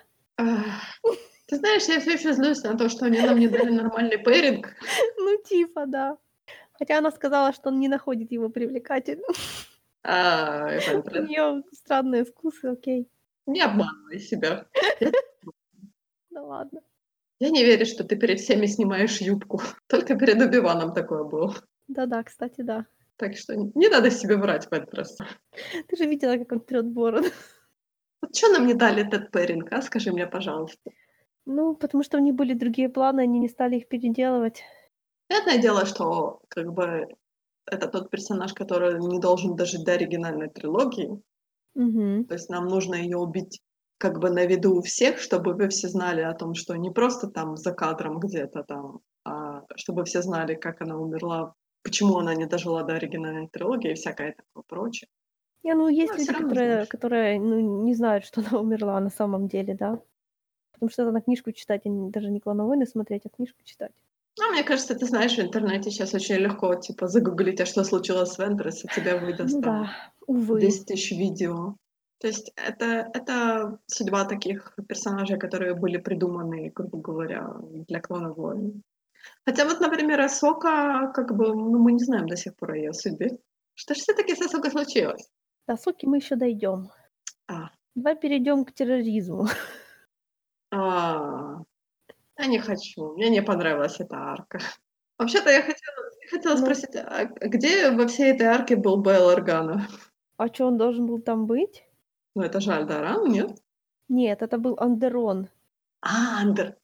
Ты знаешь, я всё ещё злюсь на то, что они нам не дали нормальный пэринг. [LAUGHS] Ну, типа, да. Хотя она сказала, что он не находит его привлекательным. А, [LAUGHS] У неё странные вкусы, окей. Не обманывай себя. [LAUGHS] Да ладно. Я не верю, что ты перед всеми снимаешь юбку. Только перед Оби-Ваном такое было. Да-да, кстати, да. Так что не надо себе врать, Вентрес. Ты же видела, как он трёт бороду. Вот чё нам не дали этот пэринг, а, скажи мне, пожалуйста? Ну, потому что у них были другие планы, они не стали их переделывать. Понятное дело, что как бы это тот персонаж, который не должен дожить до оригинальной трилогии. Мгм. То есть нам нужно её убить как бы на виду у всех, чтобы вы все знали о том, что не просто там за кадром где-то там, а чтобы все знали, как она умерла, почему она не дожила до оригинальной трилогии и всякое такое прочее. Не, ну есть Ну, люди, которые которые, ну, не знают, что она умерла на самом деле, да. потому что надо книжку читать, а не, даже не «Клан войны» смотреть, а книжку читать. Ну, мне кажется, ты знаешь, в интернете сейчас очень легко, типа, загуглить, а что случилось с Вентрес, и тебе выдаст Ну там да, увы. 10 тысяч видео. То есть это, это судьба таких персонажей, которые были придуманы, грубо говоря, для клона войн. Хотя вот, например, Асока, как бы, ну, мы не знаем до сих пор о ее судьбе. Что же все-таки с Асокой случилось? До Соки мы еще дойдем. А, Давай перейдем к терроризму. а, я не хочу, мне не понравилась эта арка. Вообще-то я хотела, я хотела Ну. спросить, а где во всей этой арке был Бейл Органа? А что, он должен был там быть? Ну, это же Альдаран, нет? Нет, это был Андерон. А, Андер.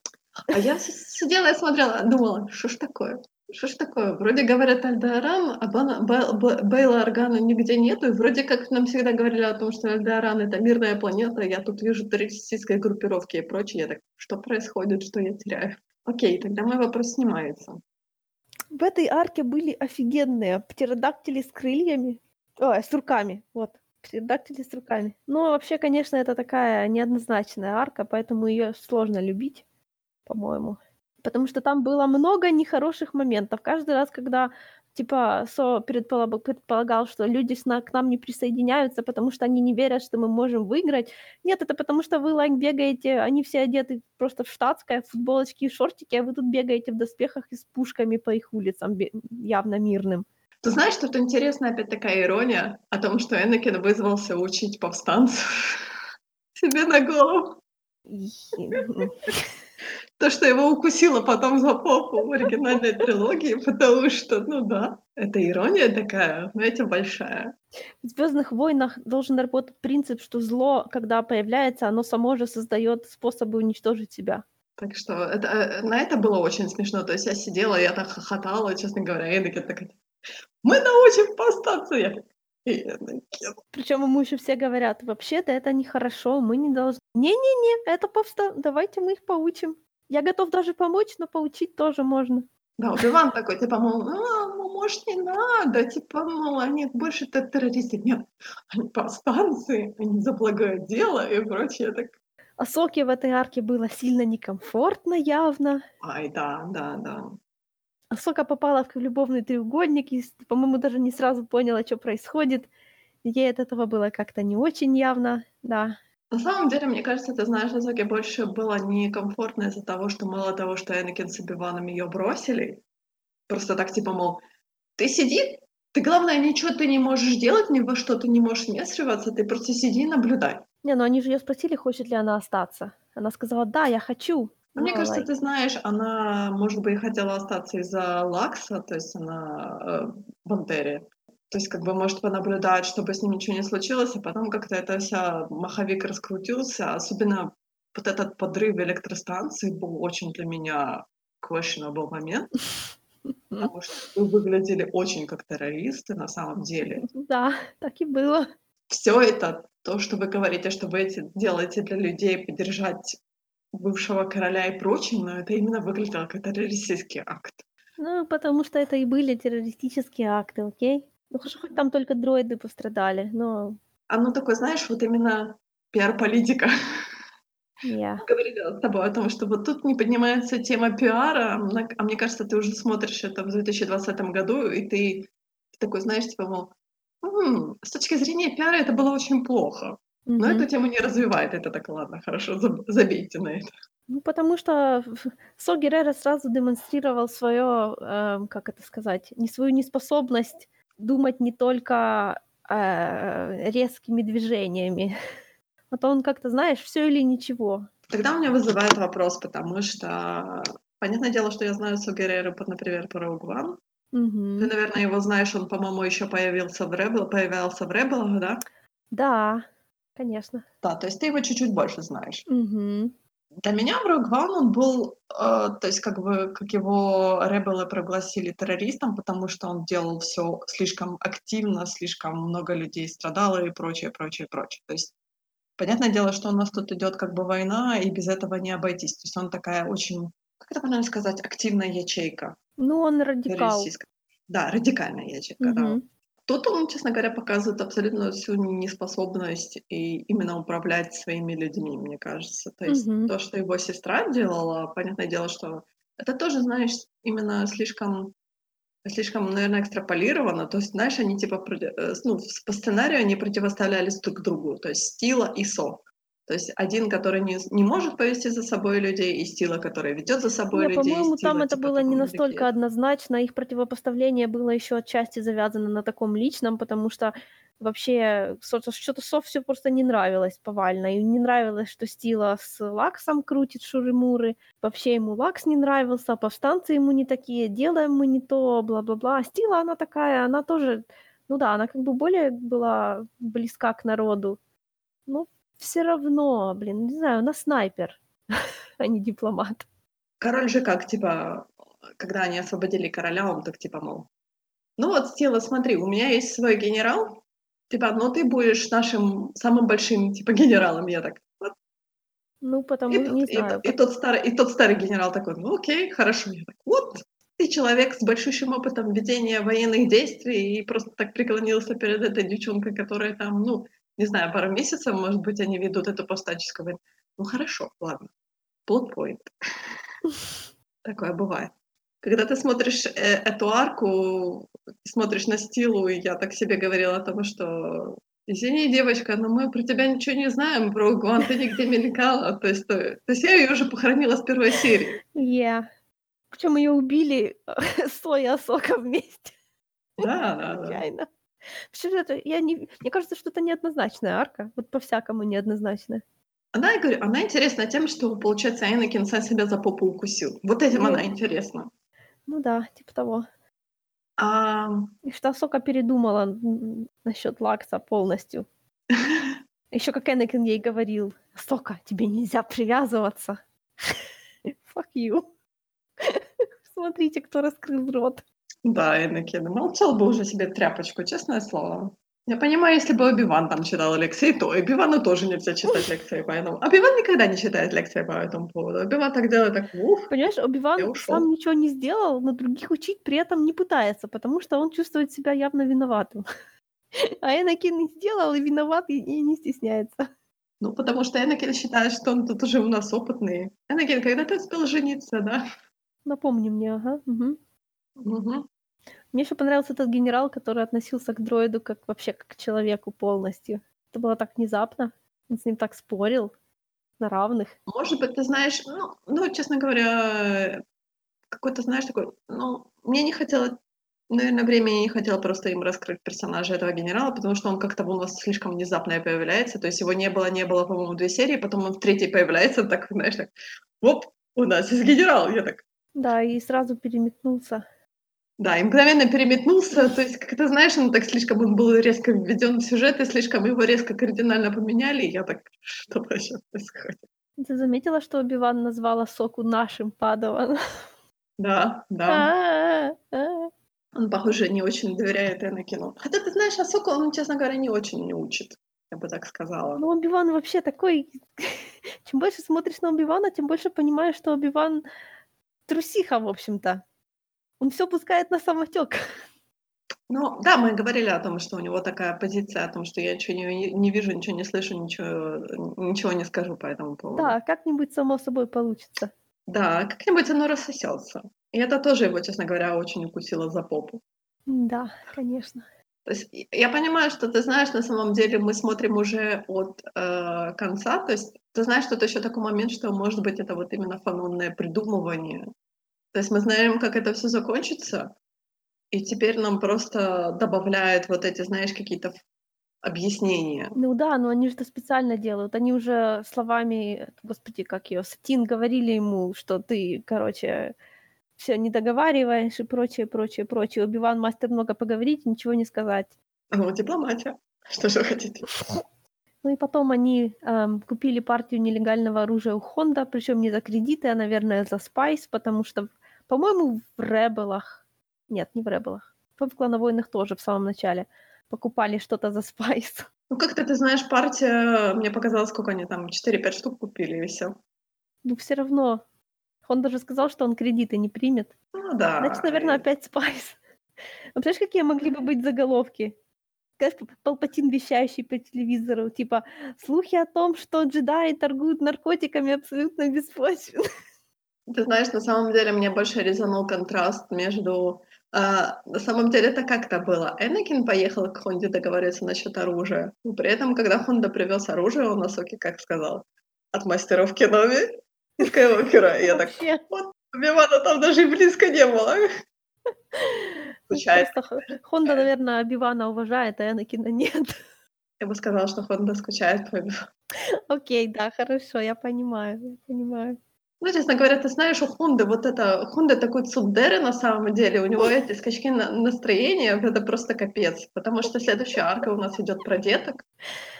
А я сидела и смотрела, думала, что ж такое? Что ж такое? Вроде говорят Альдаран, а Бейла Органа нигде нету, и вроде как нам всегда говорили о том, что Альдаран — это мирная планета, я тут вижу террористические группировки и прочее, я так, что происходит, что я теряю? Окей, тогда мой вопрос снимается. В этой арке были офигенные птеродактили с крыльями. Ой, с руками, вот. Птеродактили с руками. Но вообще, конечно, это такая неоднозначная арка, поэтому ее сложно любить, по-моему. Потому что там было много нехороших моментов. Каждый раз, когда типа Со предполаг- предполагал, что люди к нам не присоединяются, потому что они не верят, что мы можем выиграть. Нет, это потому что вы, лайк, бегаете, они все одеты просто в штатское, в футболочки и шортики, а вы тут бегаете в доспехах и с пушками по их улицам, явно мирным. Ты знаешь, тут интересная опять такая ирония о том, что Энакин вызвался учить повстанцев [LAUGHS] себе на голову. И- То, что его укусило потом за попу в оригинальной трилогии, потому что, ну да, это ирония такая, знаете, большая. В Звездных войнах должен работать принцип, что зло, когда появляется, оно само же создает способы уничтожить себя. Так что это, э, на это было очень смешно. То есть я сидела, я так хохотала, честно говоря, Энакин такая, мы научим повстанца. Я так, Энакин. Причем ему еще все говорят, вообще-то это нехорошо, мы не должны. Не-не-не, это повста... Давайте мы их поучим. Я готов даже помочь, но поучить тоже можно. Да, вот Иван такой, типа, мол, а, ну, может, не надо, типа, мол, они больше так террористы. Нет, они повстанцы, они за благое дело и прочее. Так, А Соке в этой арке было сильно некомфортно явно. ай, да, да, да. А Сока попала в любовный треугольник и, по-моему, даже не сразу поняла, что происходит. Ей от этого было как-то не очень явно, да. На самом деле, мне кажется, ты знаешь, Азоке больше было некомфортно из-за того, что мало того, что Энакин с Оби-Ваном ее бросили, просто так типа, мол, ты сиди, ты, главное, ничего ты не можешь делать, ни во что ты не можешь вмешиваться, ты просто сиди и наблюдай. Не, ну они же ее спросили, хочет ли она остаться. Она сказала, да, я хочу. А мне Ну, кажется, ты знаешь, она, может быть, хотела остаться из-за Лакса, то есть она э, в Антере. То есть, как бы, может понаблюдать, чтобы с ним ничего не случилось, а потом как-то это вся маховик раскрутился. Особенно вот этот подрыв электростанции был очень для меня questionable момент, потому что вы выглядели очень как террористы на самом деле. Да, так и было. Все это, то, что вы говорите, что вы эти делаете для людей, поддержать бывшего короля и прочее, но это именно выглядело как террористический акт. Ну, потому что это и были террористические акты, окей? Ну, хорошо, хоть там только дроиды пострадали, но Оно такое, знаешь, вот именно пиар-политика. я. Мы говорили с тобой о том, что вот тут не поднимается тема пиара, на- а мне кажется, ты уже смотришь это в 2020 году, и ты такой, знаешь, типа, мол, «М, с точки зрения пиара это было очень плохо. Но Мгм. эту тему не развивает. Это так, ладно, хорошо, заб- забейте на это. Ну, потому что Со Геррера сразу демонстрировал свое, эм, как это сказать, не свою неспособность думать не только э, резкими движениями. [LAUGHS] Вот он как-то, знаешь, все или ничего. Тогда у меня вызывает вопрос, потому что, понятное дело, что я знаю Сугереру, например, Rogue One. Мгм. Ты, наверное, его знаешь, он, по-моему, еще появился в Rebel, появлялся в Rebel, да? Да, конечно. Да, то есть ты его чуть-чуть больше знаешь. Мгм. Для меня в Rogue One он был, э, то есть как бы, как его ребелы прогласили террористом, потому что он делал все слишком активно, слишком много людей страдало и прочее, прочее, прочее. То есть понятное дело, что у нас тут идет как бы война, и без этого не обойтись. То есть он такая очень, как это правильно сказать, активная ячейка Ну, он радикал. Да, радикальная ячейка, да. Тут он, честно говоря, показывает абсолютно всю неспособность и именно управлять своими людьми, мне кажется. То есть Мгм. то, что его сестра делала, понятное дело, что это тоже, знаешь, именно слишком слишком, наверное, экстраполировано. То есть, знаешь, они типа э, ну, по сценарию они противоставлялись друг другу, то есть Стила и Со. То есть один, который не не может повести за собой людей, и Стила, который ведет за собой Не, людей, по-моему, там это типа было не настолько манипулятор. однозначно. Их противопоставление было еще отчасти завязано на таком личном, потому что вообще что-то что-то Со всё просто не нравилось повально. И не нравилось, что Стила с Лаксом крутит шуры-муры. Вообще ему Лакс не нравился, повстанцы ему не такие, делаем мы не то, бла-бла-бла. А Стила, она такая, она тоже, ну да, она как бы более была близка к народу. Но всё равно, блин, не знаю, она снайпер, [LAUGHS] а не дипломат. Король же как, типа, когда они освободили короля, он так типа, мол: "Ну вот, Стила, смотри, у меня есть свой генерал, типа, но ты будешь нашим самым большим, типа, [LAUGHS] генералом". Я так: "Вот". Ну, И потому тот не и то знаю, и пот тот старый и тот старый генерал такой: "Ну, окей, хорошо". Я так: "Вот, ты человек с большущим опытом ведения военных действий и просто так преклонился перед этой девчонкой, которая там, ну, не знаю, пару месяцев, может быть, они ведут эту повстанческую войну. Ну, хорошо, ладно, point". [LAUGHS] Такое бывает. Когда ты смотришь, э, эту арку, смотришь на Стилу, и я так себе говорила о том, что извини, девочка, но мы про тебя ничего не знаем, про Гван ты нигде мелькала. То есть, э, то есть я её уже похоронила с первой серии. Yeah. Причём её убили [LAUGHS] Со и Асока вместе. Да, да, да. Случайно. Всё же это я не мне кажется, что это неоднозначная арка, вот по-всякому неоднозначная. Она, я говорю, она интересна тем, что, получается, Энакин сам себя за попу укусил. Вот этим Ну она интересна. Ну да, типа того. Ам. И что Асока передумала н н насчёт Лакса полностью. [LAUGHS] Ещё как Энакин ей говорил: "Асока, тебе нельзя привязываться". [LAUGHS] Fuck you. [LAUGHS] Смотрите, кто раскрыл рот. Да, Энакин, молчал бы уже себе тряпочку, честное слово. Я понимаю, если бы Оби-Ван там читал лекции, то Оби-Вану тоже нельзя читать лекции по этому. Оби-Ван никогда не читает лекции по этому поводу. Оби-Ван так делает, так: "Уф, Понимаешь, Оби-Ван ушёл". сам ничего не сделал, но других учить при этом не пытается, потому что он чувствует себя явно виноватым. [LAUGHS] А Энакин не сделал и виноват, и и не стесняется. Ну, потому что Энакин считает, что он тут уже у нас опытный. Энакин, когда ты успел жениться, да? Напомни мне, ага, мгм. Мгм. Мне ещё понравился тот генерал, который относился к дроиду как вообще как к человеку полностью. Это было так внезапно. Он с ним так спорил на равных. Может быть, ты знаешь, ну ну, честно говоря, какой-то, знаешь, такой, ну, мне не хватило, наверно, времени, не хватило просто им раскрыть персонажа этого генерала, потому что он как-то у нас слишком внезапно и появляется. То есть его не было не было, по-моему, 2 серии, потом он в 3 появляется, так, знаешь, так: "Оп, у нас есть генерал". Я так Да, и сразу переметнулся. Да, и мгновенно переметнулся. То есть, как ты знаешь, он так слишком он был резко введён в сюжет, и слишком его резко кардинально поменяли. И я так: "Что вообще происходит?" Ты заметила, что Оби-Ван назвал Асоку нашим падаваном? Да, да. Он, похоже, не очень доверяет Энакину. Хотя, ты знаешь, Асоку он, честно говоря, не очень не учит, я бы так сказала. Ну, Оби-Ван вообще такой [LAUGHS] чем больше смотришь на Оби-Вана, тем больше понимаешь, что Оби-Ван трусиха, в общем-то. Он всё пускает на самотёк. Ну да, мы говорили о том, что у него такая позиция, о том, что я ничего не не вижу, ничего не слышу, ничего ничего не скажу по этому поводу. Да, как-нибудь само собой получится. Да, как-нибудь оно рассосётся. И это тоже его, честно говоря, очень укусило за попу. М-да, конечно. То есть я понимаю, что, ты знаешь, на самом деле мы смотрим уже от, э, конца. То есть ты знаешь, что это ещё такой момент, что, может быть, это вот именно фаномное придумывание. То есть мы знаем, как это всё закончится, и теперь нам просто добавляют вот эти, знаешь, какие-то объяснения. Ну да, но они же это специально делают. Они уже словами, господи, как её, Сатин говорили ему, что ты, короче, всё не договариваешь и прочее, прочее, прочее. Оби-Ван мастер много поговорить ничего не сказать. Ну, дипломатия. [LAUGHS] Что же вы хотите? [LAUGHS] Ну и потом они, эм, купили партию нелегального оружия у Хондо, причём не за кредиты, а, наверное, за спайс, потому что, по-моему, в "Rebel ах", нет, не в "Rebel ах", в "Клоновойнах" тоже в самом начале покупали что-то за спайс. [LAUGHS] Ну, как-то, ты знаешь, партия, мне показалось, сколько они там, 4-5 штук купили и всё. Ну, всё равно. Хонда же сказал, что он кредиты не примет. Ну да, Значит, наверно, и опять спайс. [LAUGHS] А представляешь, какие могли бы быть заголовки? Палпатин, вещающий по телевизору, типа «Слухи о том, что джедаи торгуют наркотиками, абсолютно беспочвенны». [LAUGHS] Ты знаешь, на самом деле мне больше резанул контраст между... а, на самом деле это как-то было. Энакин поехал к Хонде договориться насчет оружия. Но при этом, когда Хонда привез оружие, он Асоке как сказал? От мастеров Кеноби и Скайуокера. И я так, вот, Оби-Вана там даже и близко не было. Ну, Х- Хонда, наверное, Оби-Вана уважает, а Энакина нет. Я бы сказала, что Хонда скучает по. Окей, да, хорошо, я понимаю, я понимаю. Ну, честно говоря, ты знаешь, у Хонды вот это... Хонда такой цундере на самом деле. У него эти скачки на- настроения, это просто капец. Потому что следующая арка у нас идет про деток,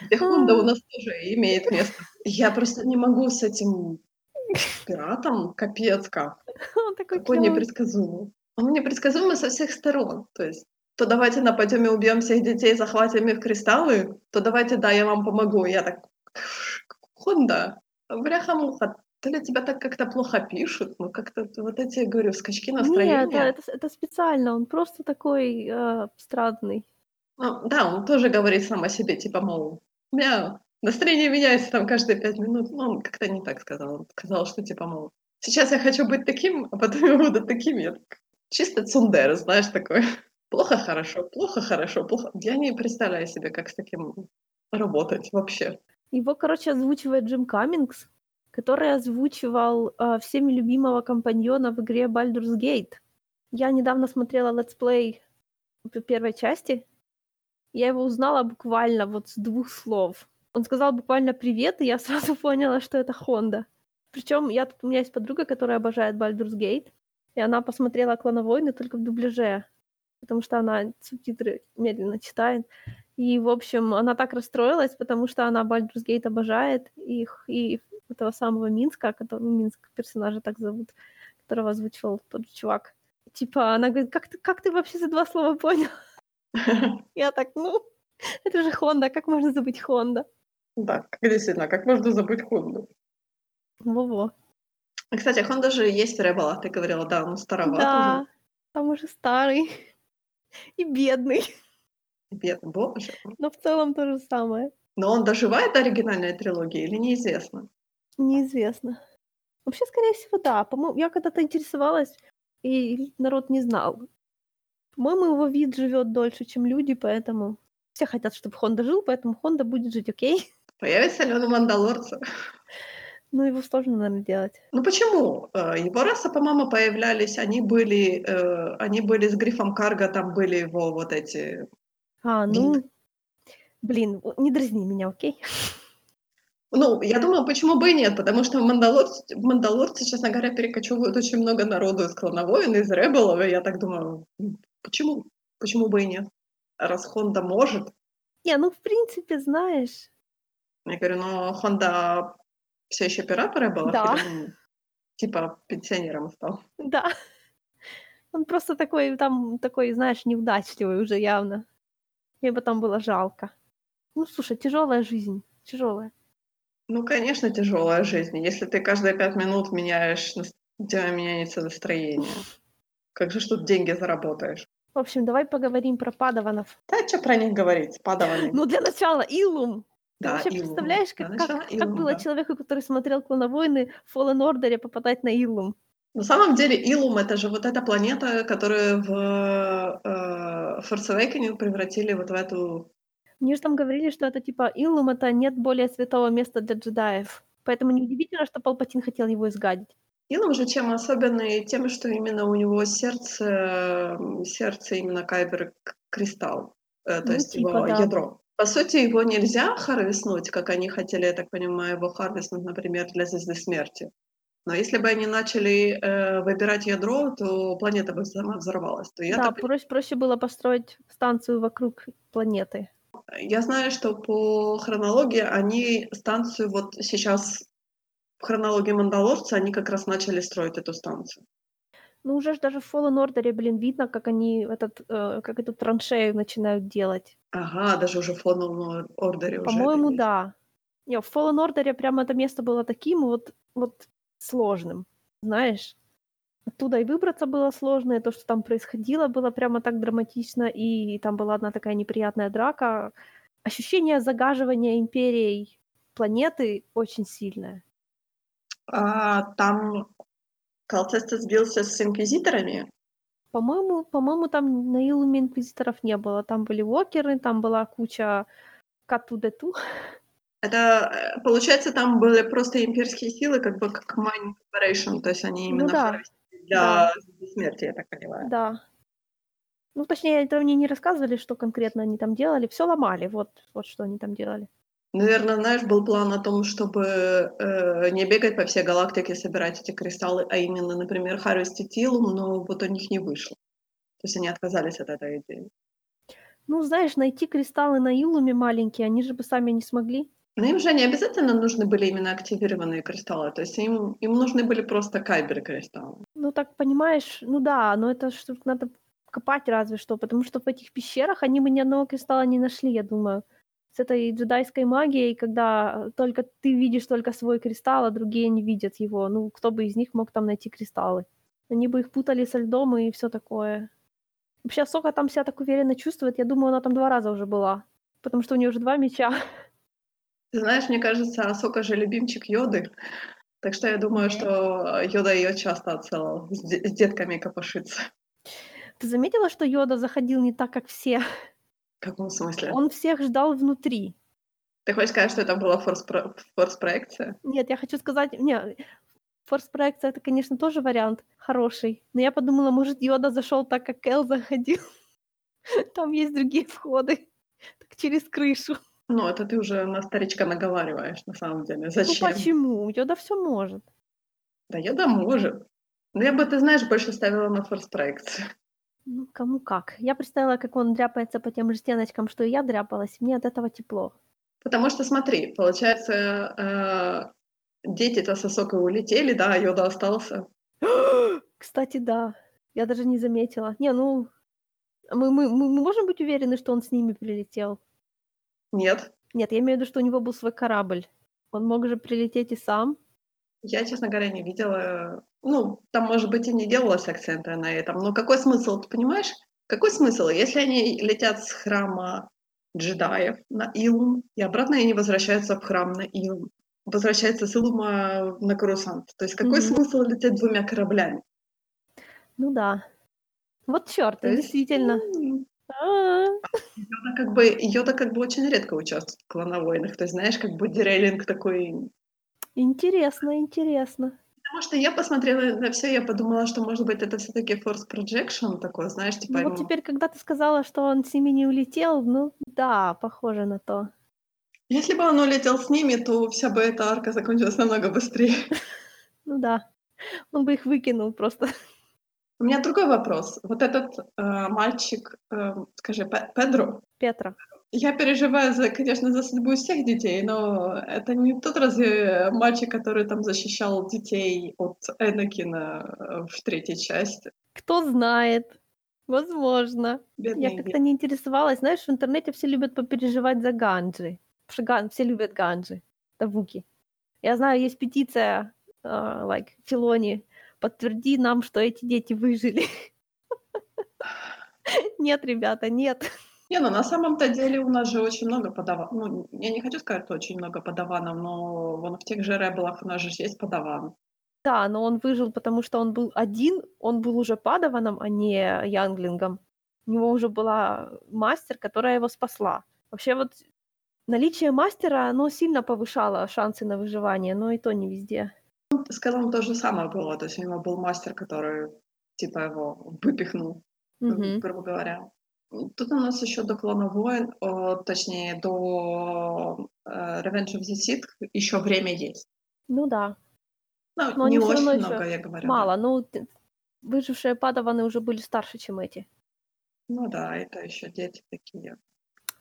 где Хонда у нас тоже имеет место. Я просто не могу с этим пиратом, капец как. Он такой Какой клёвый. непредсказуемый. Он непредсказуемый со всех сторон. То есть, то давайте нападем и убьем всех детей, захватим их кристаллы, то давайте, да, я вам помогу. Я так, Хонда, бляха-муха, то ли тебя так как-то плохо пишут, ну как-то вот эти, говорю, скачки Нет, настроения. это, это, с- это специально, он просто такой э, странный. Ну, да, он тоже говорит сам о себе, типа, мол, у меня настроение меняется там каждые пять минут. Ну, он как-то не так сказал. Он сказал, что типа, мол, сейчас я хочу быть таким, а потом я буду таким. Я так, чисто цундер, знаешь, такой. Плохо, хорошо, плохо, хорошо, плохо. Я не представляю себе, как с таким работать вообще. Его, короче, озвучивает Джим Каммингс, который озвучивал э, всеми любимого компаньона в игре Baldur's Gate. Я недавно смотрела летсплей первой части. Я его узнала буквально вот с двух слов. Он сказал буквально привет, и я [LAUGHS] сразу поняла, что это Хонда. Причем я тут, у меня есть подруга, которая обожает Baldur's Gate, и она посмотрела «Клоновойны» только в дубляже, потому что она субтитры медленно читает. И, в общем, она так расстроилась, потому что она Baldur's Gate обожает, и, и этого самого Минска, который, ну, Минск персонажа так зовут, которого озвучивал тот же чувак. Типа, она говорит, как ты, как ты вообще за два слова понял? [LAUGHS] Я так, ну, это же Хонда, как можно забыть Хондо? Да, действительно, как можно забыть Хонду? Во-во. Кстати, Хонда же есть в Rebel ах, ты говорила, да, он староват Да, уже. там уже старый и бедный, Бедный, боже. но в целом то же самое. Но он доживает до оригинальной трилогии или неизвестно? Неизвестно. Вообще, скорее всего, да. По-моему, я когда-то интересовалась, и народ не знал. По-моему, его вид живет дольше, чем люди, поэтому все хотят, чтобы Хонда жил, поэтому Хонда будет жить, окей? Появится ли он у Мандалорца? Но его сложно, наверное, делать. Ну почему? Э, Его расы, по-моему, появлялись, они были, э, они были с грифом Карга, там были его вот эти... А, ну, блин, не дразни меня, окей? Ну, я думаю, почему бы и нет, потому что в Мандалорце, в Мандалорце, честно говоря, перекочевывают очень много народу из Клановоин, из Ребелов, и я так думаю, почему? Почему бы и нет? Раз Хонда может, Не, ну, в принципе, знаешь, я говорю, но Хонда все еще пират в Ребелах? Да. Или типа пенсионером стал? да. Он просто такой, там, такой, знаешь, неудачливый уже явно. Мне там было жалко. Ну, слушай, тяжелая жизнь, тяжелая. Ну, конечно, тяжелая жизнь. Если ты каждые пять минут меняешь, у тебя меняется настроение. Как же тут деньги заработаешь? В общем, давай поговорим про падаванов. Да, что про них говорить? Падаваны. Ну, для начала, Илум. Ты да, вообще Илум. представляешь, как, как, Илум, как было да. человеку, который смотрел «Клоновойны» в Fallen Order попадать на Илум? На самом деле Илум это же вот эта планета, которую в э, Force Awakening превратили вот в эту... Мне же там говорили, что это типа Илум — это нет более святого места для джедаев. Поэтому неудивительно, что Палпатин хотел его изгадить. Илум же чем особенный? Тем, что именно у него сердце, сердце именно Кайбер кристалл, э, то Ну, есть типа, его да. ядро. По сути, его нельзя харвестнуть, как они хотели, я так понимаю, его харвестнуть, например, для Звезды Смерти. Но если бы они начали э, выбирать ядро, то планета бы сама взорвалась. То я, да, так- проще, проще было построить станцию вокруг планеты. Я знаю, что по хронологии они станцию вот сейчас в хронологии Мандалорца они как раз начали строить эту станцию. Ну, уже ж даже в Fallen Order, блин, видно, как они этот, э, как эту траншею начинают делать. Ага, даже уже в уже. это По-моему, да. Не, в Fallen Order прямо это место было таким вот, вот сложным, знаешь. Оттуда и выбраться было сложно, и то, что там происходило, было прямо так драматично, и там была одна такая неприятная драка. Ощущение загаживания империей планеты очень сильное. А, там Калцеста сбился с инквизиторами? По-моему, по-моему, там на Илуме инквизиторов не было. Там были вокеры, там была куча кату-дету. Это, э, получается, там были просто имперские силы, как бы как Mine Corporation, то есть они Ну именно да, для да, смерти, я так понимаю. да. Ну, точнее, это мне не рассказывали, что конкретно они там делали. Все ломали, вот, вот что они там делали. Наверное, знаешь, был план о том, чтобы э, не бегать по всей галактике, собирать эти кристаллы, а именно, например, харвестить Илум, но вот у них не вышло. То есть они отказались от этой идеи. Ну, знаешь, найти кристаллы на Илуме маленькие, они же бы сами не смогли. Но им же не обязательно нужны были именно активированные кристаллы, то есть им, им нужны были просто кайберы кристаллы. Ну, так понимаешь, ну да, но это что надо копать разве что, потому что в этих пещерах они бы ни одного кристалла не нашли, я думаю. С этой джедайской магией, когда только ты видишь только свой кристалл, а другие не видят его. Ну, кто бы из них мог там найти кристаллы? Они бы их путали со льдом и все такое. Вообще, Сока там себя так уверенно чувствует. Я думаю, она там два раза уже была. Потому что у нее уже два меча. Ты знаешь, мне кажется, Асока же любимчик Йоды. Так что я думаю, что Йода ее часто отсылал с, де- с детками копошиться. Ты заметила, что Йода заходил не так, как все? В каком смысле? Он всех ждал внутри. Ты хочешь сказать, что это была форс-про- форс-проекция? Нет, я хочу сказать... Не, форс-проекция — это, конечно, тоже вариант хороший. Но я подумала, может, Йода зашел так, как Эл заходил. [LAUGHS] Там есть другие входы. Так через крышу. Ну, это ты уже на старичка наговариваешь, на самом деле. Ну Зачем? почему? Йода все может. Да Йода может. Но я бы, ты знаешь, больше ставила на форс-проекцию. Ну, кому как. Я представила, как он дряпается по тем же стеночкам, что и я дряпалась. Мне от этого тепло. Потому что, смотри, получается, э, дети-то с Асокой улетели, да, а Йода остался. [GASPS] Кстати, да. Я даже не заметила. Не, ну... Мы, мы мы можем быть уверены, что он с ними прилетел? Нет. Нет, я имею в виду, что у него был свой корабль. Он мог же прилететь и сам. Я, честно говоря, не видела. Ну, там, может быть, и не делалось акцента на этом. Но какой смысл, ты понимаешь? Какой смысл, если они летят с храма джедаев на Илум, и обратно они возвращаются в храм на Илум, возвращаются с Илума на Карусант. То есть какой Мгм. смысл лететь двумя кораблями? Ну да. Вот черт, есть, действительно. Йода как бы, Йода как бы очень редко участвует в клоновойнах. То есть, знаешь, как бы дерейлинг такой... Интересно, интересно. Потому что я посмотрела на все, я подумала, что, может быть, это все таки force projection такой, знаешь, типа... Ну вот ему- теперь, когда ты сказала, что он с ними не улетел, ну да, похоже на то. Если бы он улетел с ними, то вся бы эта арка закончилась намного быстрее. [LAUGHS] Ну да. Он бы их выкинул просто. У меня другой вопрос. Вот этот э, мальчик, э, скажи, Пе- Педро, Петра. я переживаю, за, конечно, за судьбу всех детей, но это не тот разве мальчик, который там защищал детей от Энакина э, в третьей части. Кто знает. Возможно. Бедный Я как-то не интересовалась. Знаешь, в интернете все любят попереживать за Ганджи. Потому что Ган- все любят Ганджи. Тавуки. Я знаю, есть петиция, а, like, Филони, подтверди нам, что эти дети выжили. Нет, ребята, нет. Не, ну на самом-то деле у нас же очень много подаванов. Ну, я не хочу сказать, что очень много подаванов, но вон в тех же ребелах у нас же есть подаван. Да, но он выжил, потому что он был один, он был уже падаваном, а не янглингом. У него уже была мастер, которая его спасла. Вообще вот наличие мастера, оно сильно повышало шансы на выживание, но и то не везде. С Кэллом то же самое было, то есть у него был мастер, который типа его выпихнул, ну, Мгм. грубо говоря. Тут у нас еще до Клона Войн, о, точнее, до э, Revenge of the Sith еще время есть. Ну да, Ну, Но не очень много, я говорю. да. мало. Ну, т- выжившие падаваны уже были старше, чем эти. Ну да, это еще дети такие.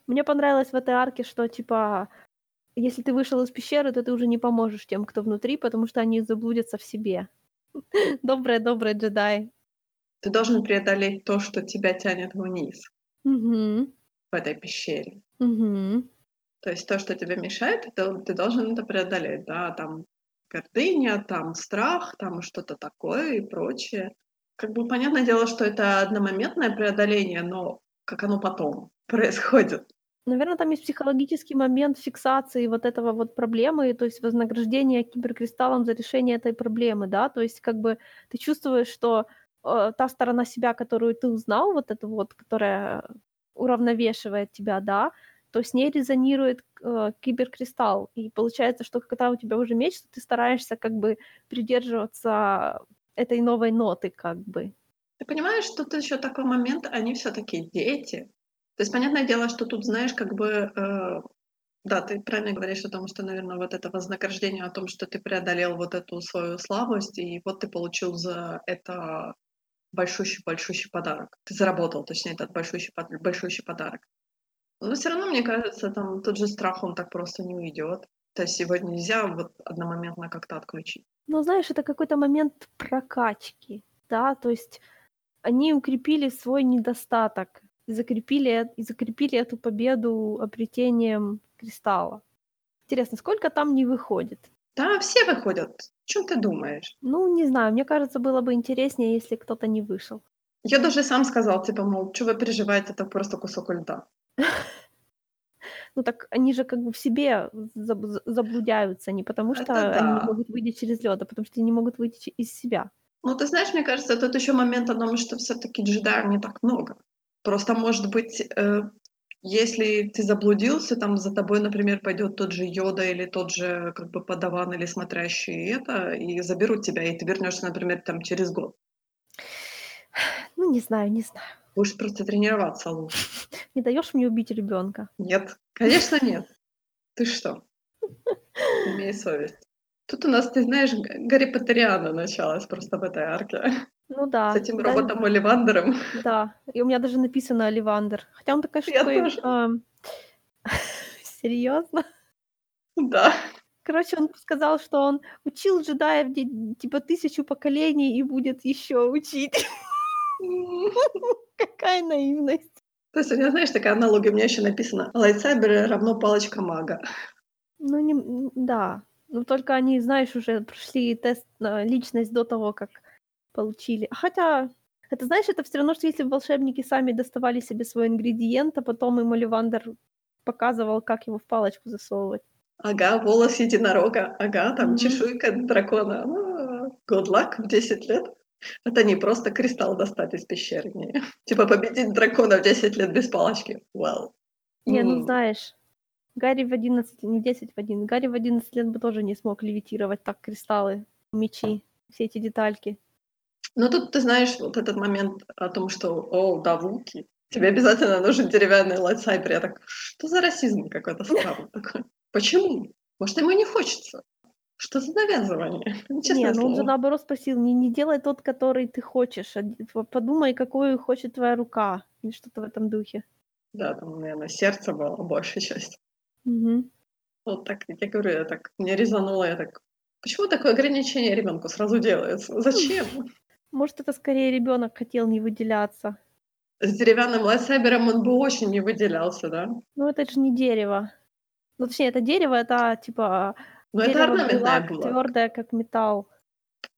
Мне понравилось в этой арке, что типа, если ты вышел из пещеры, то ты уже не поможешь тем, кто внутри, потому что они заблудятся в себе. [LAUGHS] Добрые-добрые джедаи. Ты должен преодолеть то, что тебя тянет вниз в этой пещере. То есть то, что тебе мешает, ты должен это преодолеть, да, там гордыня, там страх, там что-то такое и прочее. Как бы понятное дело, что это одномоментное преодоление, но как оно потом [LAUGHS] происходит? Наверно, там есть психологический момент фиксации вот этого вот проблемы, то есть вознаграждение киберкристаллом за решение этой проблемы, да. То есть как бы ты чувствуешь, что, э, та сторона себя, которую ты узнал, вот эта вот, которая уравновешивает тебя, да, то с ней резонирует, э, киберкристалл. И получается, что когда у тебя уже меч, то ты стараешься как бы придерживаться этой новой ноты как бы. Ты понимаешь, тут ещё такой момент, они всё-таки дети. То есть понятное дело, что тут, знаешь, как бы, э, да, ты правильно говоришь о том, что, наверно, вот это вознаграждение о том, что ты преодолел вот эту свою слабость, и вот ты получил за это большущий-большущий подарок. Ты заработал, точнее, этот большущий под большущий подарок. Но всё равно, мне кажется, там тот же страх, он так просто не уйдет. То есть его нельзя вот одномоментно как-то отключить. Ну, знаешь, это какой-то момент прокачки, да, то есть они укрепили свой недостаток и закрепили и закрепили эту победу обретением кристалла. Интересно, сколько там не выходит? Да, все выходят. Чё ты думаешь? Ну, не знаю, мне кажется, было бы интереснее, если кто-то не вышел. Я даже сам сказал, типа, мол, чё вы переживаете, это просто кусок льда. [LAUGHS] Ну так они же как бы в себе заб заблудяются не потому, что Это они не могут выйти через лёд, а потому что не могут выйти из себя. Ну, ты знаешь, мне кажется, тут ещё момент о том, что всё-таки джедаев не так много. Просто, может быть, э, если ты заблудился, там за тобой, например, пойдёт тот же Йода или тот же как бы подаван или смотрящий это, и заберут тебя, и ты вернёшься, например, там через год. Ну, не знаю, не знаю. Будешь просто тренироваться лучше. [LAUGHS] Не даёшь мне убить ребёнка? Нет, конечно, нет. Ты что? Имей совесть. Тут у нас, ты знаешь, га гаррипотериана началась просто в этой арке. Ну С да, этим да роботом Олливандером. Да, и у меня даже написано Олливандер. Хотя он такой, Я такой, тоже. ам [LAUGHS] Серьёзно? Да. Короче, он сказал, что он учил джедаев типа 1000 поколений и будет ещё учить. [LAUGHS] Какая наивность. То есть у меня, знаешь, такая аналогия, у меня ещё написано: "Лайтсайберы равно палочка мага". Ну, нем м, да. Ну, только они, знаешь, уже прошли тест на личность до того, как получили. Хотя, это, знаешь, это всё равно, что если б волшебники сами доставали себе свой ингредиент, а потом им Олливандер показывал, как его в палочку засовывать. Ага, волос единорога, ага, там Мгм. чешуйка дракона. А, good luck в 10 лет. Это не просто кристалл достать из пещеры, не. Типа победить дракона в 10 лет без палочки. Вау. Не, ну, знаешь, Гарри в 11, не 10, в 1, Гарри в 11 лет бы тоже не смог левитировать так кристаллы, мечи, все эти детальки. Ну, тут ты знаешь вот этот момент о том, что: "О, да, вуки, тебе обязательно нужен деревянный лайтсайбер". Я так: "Что за расизм какой-то странный такой? Почему? Может, ему не хочется? Что за навязывание?" [LAUGHS] Ну, Не, честное ну он же наоборот спросил: "Не не делай тот, который ты хочешь, а подумай, какую хочет твоя рука". Или что-то в этом духе. Да, там, наверно, сердце было большая часть. Мгм. Вот так, я говорю, я так меня резануло, я так: "Почему такое ограничение ребёнку сразу делается? Зачем?" Может, это скорее ребёнок хотел не выделяться. С деревянным lightsaber ом он бы очень не выделялся, да? Ну, это же не дерево. Ну, точнее, это дерево, это типа Но это орнаментное было. твёрдое, как металл.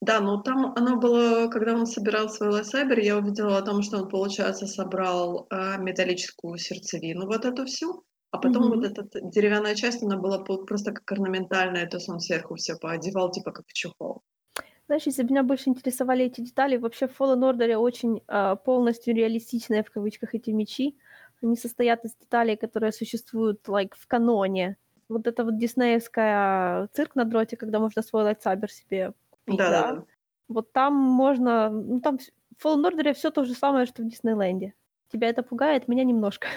Да, но там оно было, когда он собирал свой lightsaber, я увидела о том, что он, получается, собрал, а, металлическую сердцевину, вот эту всю, а потом вот Мгм. эта деревянная часть, она была просто как орнаментальная, то есть он сверху всё поодевал, типа как в чехол. Знаешь, если б меня больше интересовали эти детали, вообще в Fallen Order очень, а, полностью "реалистичные" в кавычках эти мечи. Они состоят из деталей, которые существуют, like, в каноне. Вот это вот диснеевская цирк на дроте, когда можно свой лайтсайбер себе купить, да. Да-да-да. Вот там можно, ну, там в Fallen Order всё то же самое, что в Диснейленде. Тебя это пугает? Меня немножко.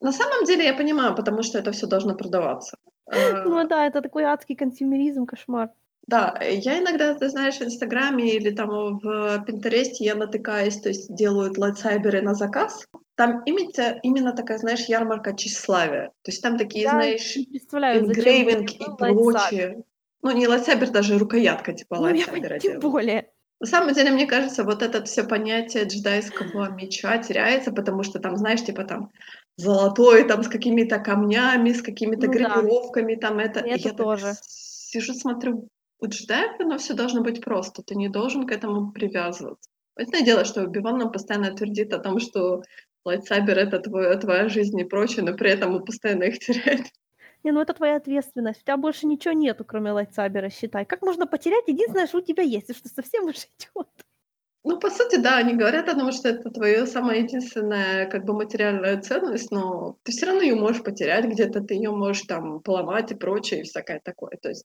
На самом деле я понимаю, потому что это всё должно продаваться. [LAUGHS] Ну А да, это такой адский консюмеризм, кошмар. Да, э, я иногда, ты знаешь, в "Инстаграме" или там в "Пинтересте" я натыкаюсь, то есть делают lightsaber ы на заказ. Там имеется именно такая, знаешь, ярмарка тщеславия. То есть там такие, Я знаешь, engraving и прочее. Ну, не lightsaber, даже рукоятка типа Ну, я lightsaber а тем более. На самом деле, мне кажется, вот это всё понятие джедайского меча теряется, потому что там, знаешь, типа там золотой, там с какими-то камнями, с какими-то Ну да. гравировками, там это. И это я так тоже. с сижу, смотрю У джедаев оно всё должно быть просто, ты не должен к этому привязываться. Понятное дело, что Оби-Ван нам постоянно твердит о том, что lightsaber- это твой твоя жизнь и прочее, но при этом он постоянно их теряет. Не, ну это твоя ответственность. У тя больше ничего нету, кроме lightsaber а, считай. Как можно потерять единственное, что у тебя есть? Ты что, совсем уж идиот? Ну, по сути, да, они говорят о том, что это твоё самая единственная, как бы, материальная ценность, но ты всё равно её можешь потерять где-то, ты её можешь там поломать и прочее, и всякое такое. То есть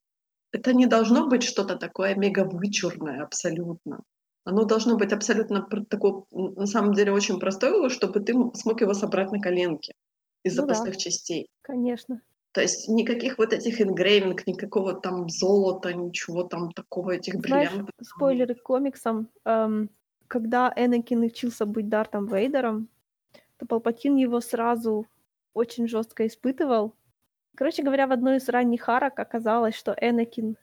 это не должно быть что-то такое мега вычурное абсолютно. Оно должно быть абсолютно пр тако н на самом деле очень простое, чтобы ты смог его собрать на коленке из Ну да. запасных частей. Конечно. То есть никаких вот этих engraving, никакого там золота, ничего там такого, этих Знаешь, бриллиантов спойлеры к комиксам, эм, когда Энакин учился быть Дартом Вейдером, то Палпатин его сразу очень жёстко испытывал. Короче говоря, в одной из ранних арок оказалось, что Энакин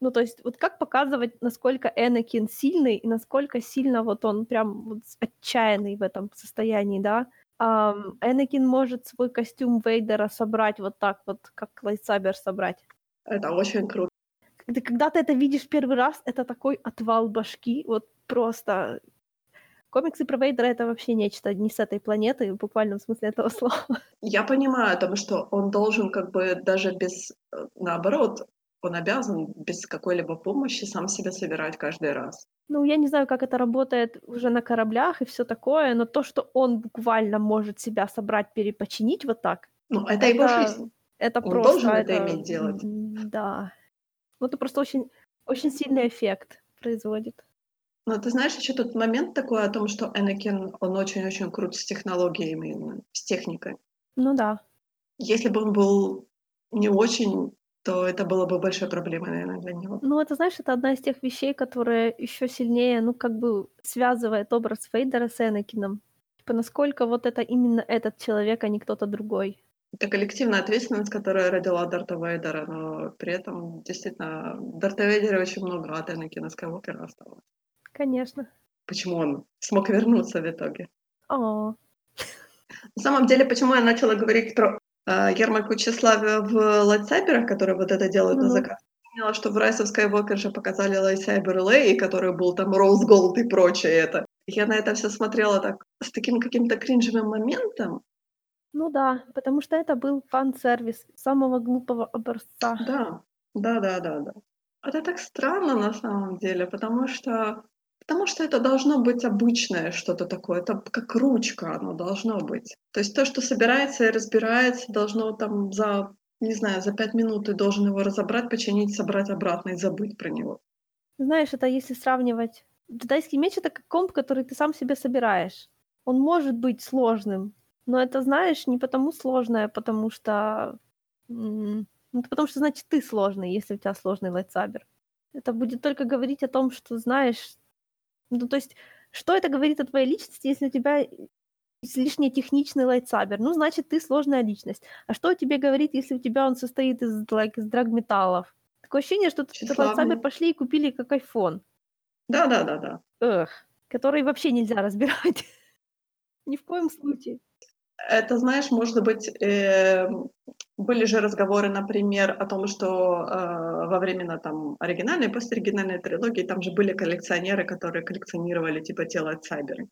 ну, то есть вот как показывать, насколько Энакин сильный и насколько сильно вот он прям вот отчаянный в этом состоянии, да. Ам, Энакин может свой костюм Вейдера собрать вот так вот, как lightsaber собрать. Это очень кру Ты когда ты это видишь 1 раз, это такой отвал башки, вот просто. Комиксы про Вейдера- это вообще нечто не с этой планеты в буквальном смысле этого слова. Я понимаю о том, что он должен как бы даже без э, наоборот, он обязан без какой-либо помощи сам себя собирать каждый раз. Ну, я не знаю, как это работает уже на кораблях и всё такое, но то, что он буквально может себя собрать, перепочинить вот так, Ну, это его это жизнь. это Он просто, должен это это, иметь делать. м-да. Ну, это просто очень очень сильный эффект производит. Но ты знаешь, ещё тут момент такой о том, что Энакин, он очень-очень крут с технологиями именно, с техникой. Ну да. Если бы он был не очень, то это было бы большой проблемой, наверно, для него. Ну, это, знаешь, это одна из тех вещей, которая ещё сильнее, ну, как бы связывает образ Вейдера с Энакином. Типа насколько вот это именно этот человек, а не кто-то другой. Это коллективная ответственность, которая родила Дарта Вейдера, но при этом действительно в Дарте Вейдере очень много от Энакина Скайуокера осталось. Конечно. Почему он смог вернуться в итоге? А. На самом деле, почему я начала говорить про, э, ярмарку тщеславия в lightsaber ах, которые вот это делают на Ну-ну. заказ. Вспомнила, что в Rise of Skywalker же показали lightsaber Леи, который был там Rose Gold и прочее это. Я на это всё смотрела так, с таким каким-то кринжевым моментом. Ну да, потому что это был фан-сервис самого глупого образца. Да, да-да-да-да. Это так странно на самом деле, потому что потому что это должно быть обычное что-то такое, это как ручка оно должно быть. То есть то, что собирается и разбирается, должно там за, не знаю, за 5 минут ты должен его разобрать, починить, собрать обратно и забыть про него. Знаешь, это если сравнивать джедайский меч- это как комп, который ты сам себе собираешь. Он может быть сложным, но это, знаешь, не потому сложное, потому что, ну, потому что, значит, ты сложный, если у тя сложный lightsaber. Это будет только говорить о том, что, знаешь, ну, то есть, что это говорит о твоей личности, если у тебя излишне техничный lightsaber? Ну, значит, ты сложная личность. А что о тебе говорит, если у тебя он состоит из, like, из драгметаллов? Такое ощущение, что этот lightsaber пошли и купили как iPhone. Да-да-да-да. Ugh, который вообще нельзя разбирать. [LAUGHS] Ни в коем случае. Это, знаешь, может быть, эм, были же разговоры, например, о том, что, э, во времена там оригинальной и посторигинальной трилогии там же были коллекционеры, которые коллекционировали типа те lightsaber ы.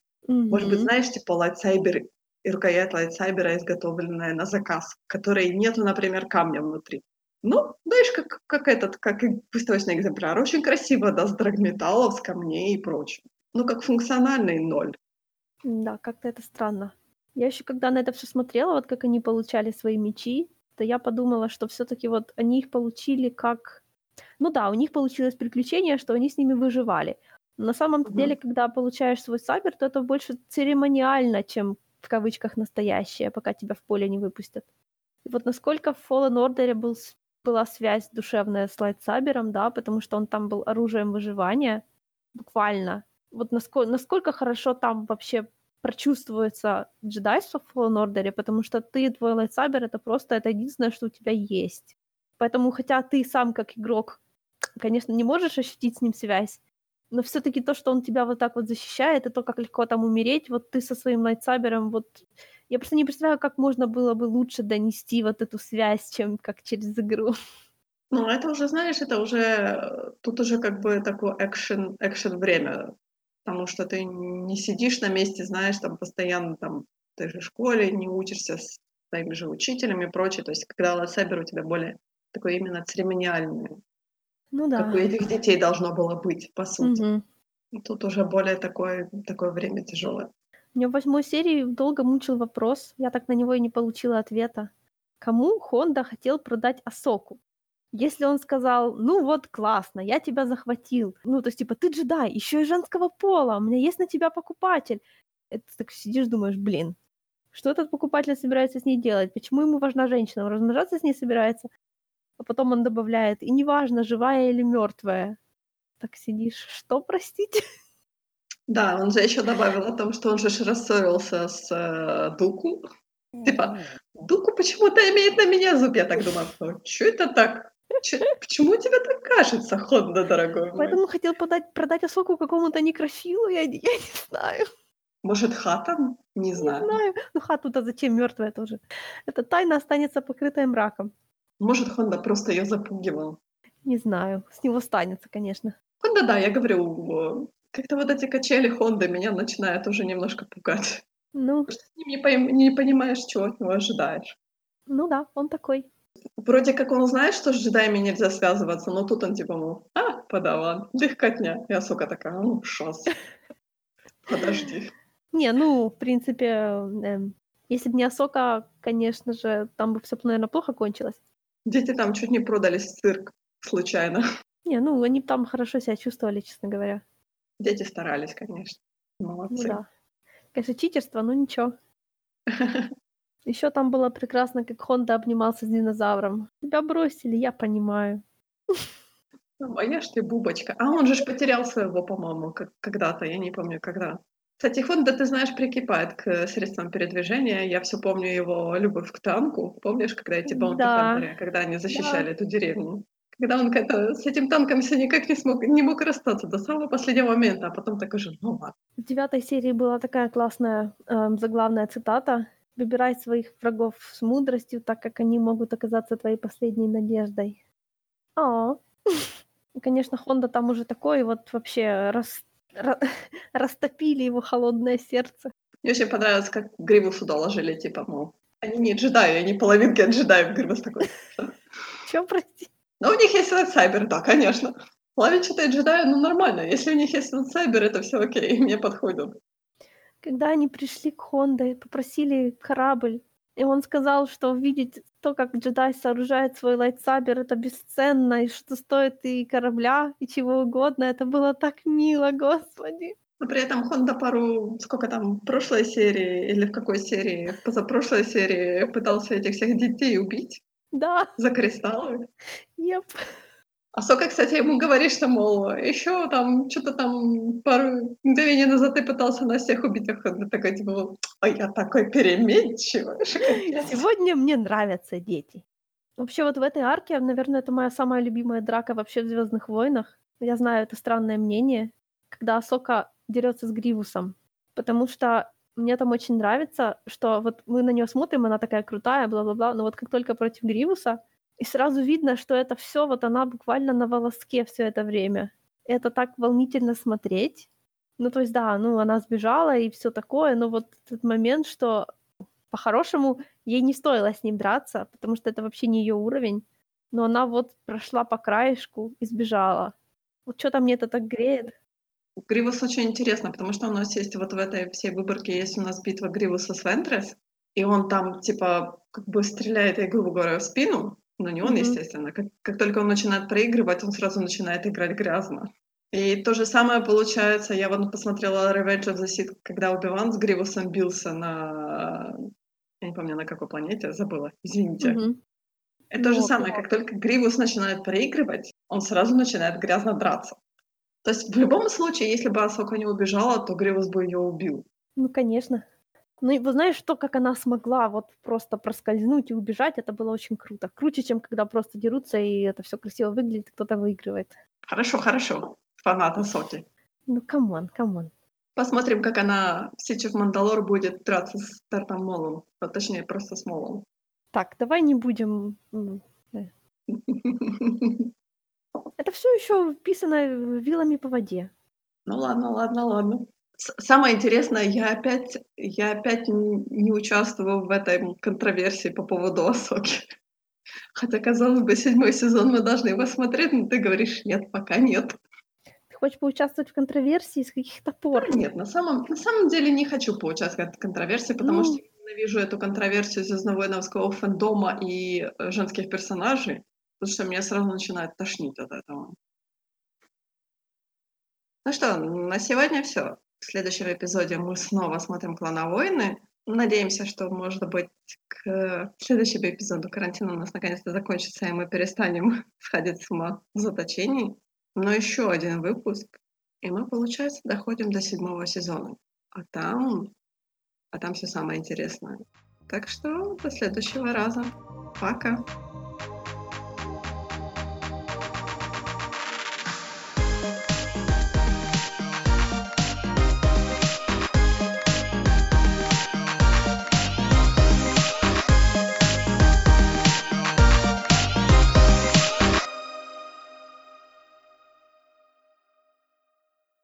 Может быть, знаешь, типа lightsaber и рукоять lightsaber а, изготовленная на заказ, которой нету, например, камня внутри. Ну, знаешь, как как этот, как выставочный экземпляр. Очень красиво, да, с драгметаллов, с камней и прочим. Но как функциональный- ноль. М-да, как-то это странно. Я ещё когда на это всё смотрела, вот как они получали свои мечи, то я подумала, что всё-таки вот они их получили как ну да, у них получилось приключение, что они с ними выживали. На самом-то деле, Мгм. когда получаешь свой сабер, то это больше церемониально, чем, в кавычках, "настоящее", пока тебя в поле не выпустят. И вот насколько в Fallen Order был была связь душевная с lightsaber ом, да, потому что он там был оружием выживания, буквально. Вот наско... насколько хорошо там вообще прочувствуется джедайство в Fallen Order, потому что ты твой lightsaber - это просто это единственное, что у тебя есть. Поэтому, хотя ты сам как игрок, конечно, не можешь ощутить с ним связь, но всё-таки то, что он тебя вот так вот защищает, и то, как легко там умереть, вот ты со своим lightsaber ом, вот я просто не представляю, как можно было бы лучше донести вот эту связь, чем как через игру. Ну, это уже, знаешь, это уже, э, тут уже как бы такое экшен, экшен время, потому что ты не сидишь на месте, знаешь, там постоянно там в той же школе не учишься с своими же учителями и прочее. То есть когда лайсайбер у тебя более такой именно церемониальный, Ну как у да. этих детей должно было быть, по сути. И Тут уже более такое, такое время тяжелое. Меня в 8 серии долго мучил вопрос, я так на него и не получила ответа. Кому Хонда хотел продать Асоку? Если он сказал: "Ну вот классно, я тебя захватил". Ну, то есть типа: "Ты джедай, еще и женского пола, у меня есть на тебя покупатель". Это ты так сидишь, думаешь: "Блин, что этот покупатель собирается с ней делать? Почему ему важна женщина? Он размножаться с ней собирается?" А потом он добавляет: "И неважно, живая или мертвая". Так сидишь: "Что, простите?" Да, он же еще добавил о том, что он же рассорился с э, Дуку. Типа, Дуку почему-то имеет на меня зуб. Я так думаю, что это так? Почему тебе так кажется, Хонда, дорогой мой? Поэтому хотел подать продать Асоку какому-то некрофилу, я я не знаю. Может, Хатан? Не Не знаю. знаю. Ну, Хату-то зачем мертвая тоже? Эта тайна останется покрытая мраком. Может, Хонда просто ее запугивал. Не знаю. С него станется, конечно. Хонда, да, я говорю, как-то вот эти качели Хонды меня начинают уже немножко пугать. Ну, Потому что с ним не, пойм- не понимаешь, чего от него ожидаешь. ну да, он такой. Вроде как он знает, что с джедаями нельзя связываться, но тут он типа, мол, а, подаван, легкотня. Я, сука, такая, ну, шос. Подожди. Не, ну, в принципе, эм, если бы не Асока, конечно же, там бы все, наверное, плохо кончилось. Дети там чуть не продались в цирк случайно. Не, ну, они там хорошо себя чувствовали, честно говоря. Дети старались, конечно. Ну Молодцы. да. Конечно, читерство, но ничего. [LAUGHS] Еще там было прекрасно, как Хонда обнимался с динозавром. Тебя бросили, я понимаю. Ну, А я ж ты бубочка. А он же ж потерял своего, по-моему, когда-то, я не помню, когда. Кстати, Хонда, ты знаешь, прикипает к средствам передвижения. Я все помню его любовь к танку. Помнишь, когда эти Bounty Да. Когда они защищали эту деревню? Когда он как-то с этим танком все никак не смог, не мог расстаться до самого последнего момента, а потом так уже, ну ладно. В девятой серии была такая классная эм, заглавная цитата. «Выбирай своих врагов с мудростью, так как они могут оказаться твоей последней надеждой». А, Конечно, Хонда там уже такой вот вообще рас- ра- [LAUGHS] растопили его холодное сердце. Мне очень понравилось, как Гриву сюда ложили, типа, мол, они не джедаи, они половинки от джедаев. Гривус такой? [LAUGHS] Чё, прости? Но у них есть сайбер, да, конечно. Лавичатые джедаи, ну нормально. Если у них есть сайбер, это все окей, [LAUGHS] мне подходит. Когда они пришли к Хонде, попросили корабль, и он сказал, что видеть то, как джедай сооружает свой lightsaber, это бесценно, и что стоит и корабля, и чего угодно. Это было так мило, господи. Но при этом Хонда пару, сколько там, в прошлой серии или в какой серии, в позапрошлой серии пытался этих всех детей убить Да, за кристаллы. Yep. Асока, кстати, ему говорит, что, мол, еще там, что-то там пару мгновений назад ты пытался нас всех убить, Хонда такой, типа, мол, а я такой переменчивый. [LAUGHS] Сегодня мне нравятся дети. Вообще вот в этой арке, наверное, это моя самая любимая драка вообще в Звездных войнах. Я знаю, это странное мнение, когда Асока дерется с Гривусом. Потому что мне там очень нравится, что вот мы на нее смотрим, она такая крутая, бла-бла-бла, но вот как только против Гривуса, и сразу видно, что это все вот она буквально на волоске все это время. Это так волнительно смотреть. Ну, то есть, да, ну, она сбежала и все такое, но вот этот момент, что по-хорошему ей не стоило с ним драться, потому что это вообще не ее уровень. Но она вот прошла по краешку и сбежала. Вот что-то мне это так греет. Гривус очень интересно, потому что у нас есть вот в этой всей выборке есть у нас битва Гривуса с Вентрес, и он там типа как бы стреляет ей, грубо говоря, в спину, но не он, Мгм. естественно. Как, как только он начинает проигрывать, он сразу начинает играть грязно. И то же самое получается, я вот посмотрела Revenge of the Sith, когда Убиван с Гривусом бился на... Я не помню, на какой планете, забыла, извините. Мгм. Это то же Ну, самое, как только Гривус начинает проигрывать, он сразу начинает грязно драться. То есть в любом случае, если бы Асока не убежала, то Гривус бы ее убил. Ну, конечно. Ну, и вот знаешь, то, как она смогла вот просто проскользнуть и убежать, это было очень круто. Круче, чем когда просто дерутся, и это все красиво выглядит, и кто-то выигрывает. Хорошо, хорошо, фанат Асоки. Ну, come on, come on. Посмотрим, как она в Сичи в Мандалор будет драться с Тартом Молом. А точнее, просто с Молом. Так, давай не будем [LAUGHS] Это все еще вписано вилами по воде. Ну ладно, ладно, ладно. Самое интересное, я опять я опять не участвую в этой контроверсии по поводу "Асоки". Хотя, казалось бы, седьмой сезон мы должны его смотреть, но ты говоришь: "Нет, пока нет". Ты хочешь поучаствовать в контроверсии с каких-то Да пор? нет, на самом на самом деле не хочу поучаствовать в контроверсии, потому что Ну, я ненавижу эту контроверсию звездновойновского фэндома и, э, женских персонажей, потому что меня сразу начинает тошнить от этого. Ну что, на сегодня всё. В следующем эпизоде мы снова смотрим "Клановойны". Надеемся, что, может быть, к следующему эпизоду карантин у нас наконец-то закончится, и мы перестанем [LAUGHS] сходить с ума в заточении. Но еще один выпуск, и мы, получается, доходим до седьмого сезона. А там а там всё самое интересное. Так что до следующего раза. Пока.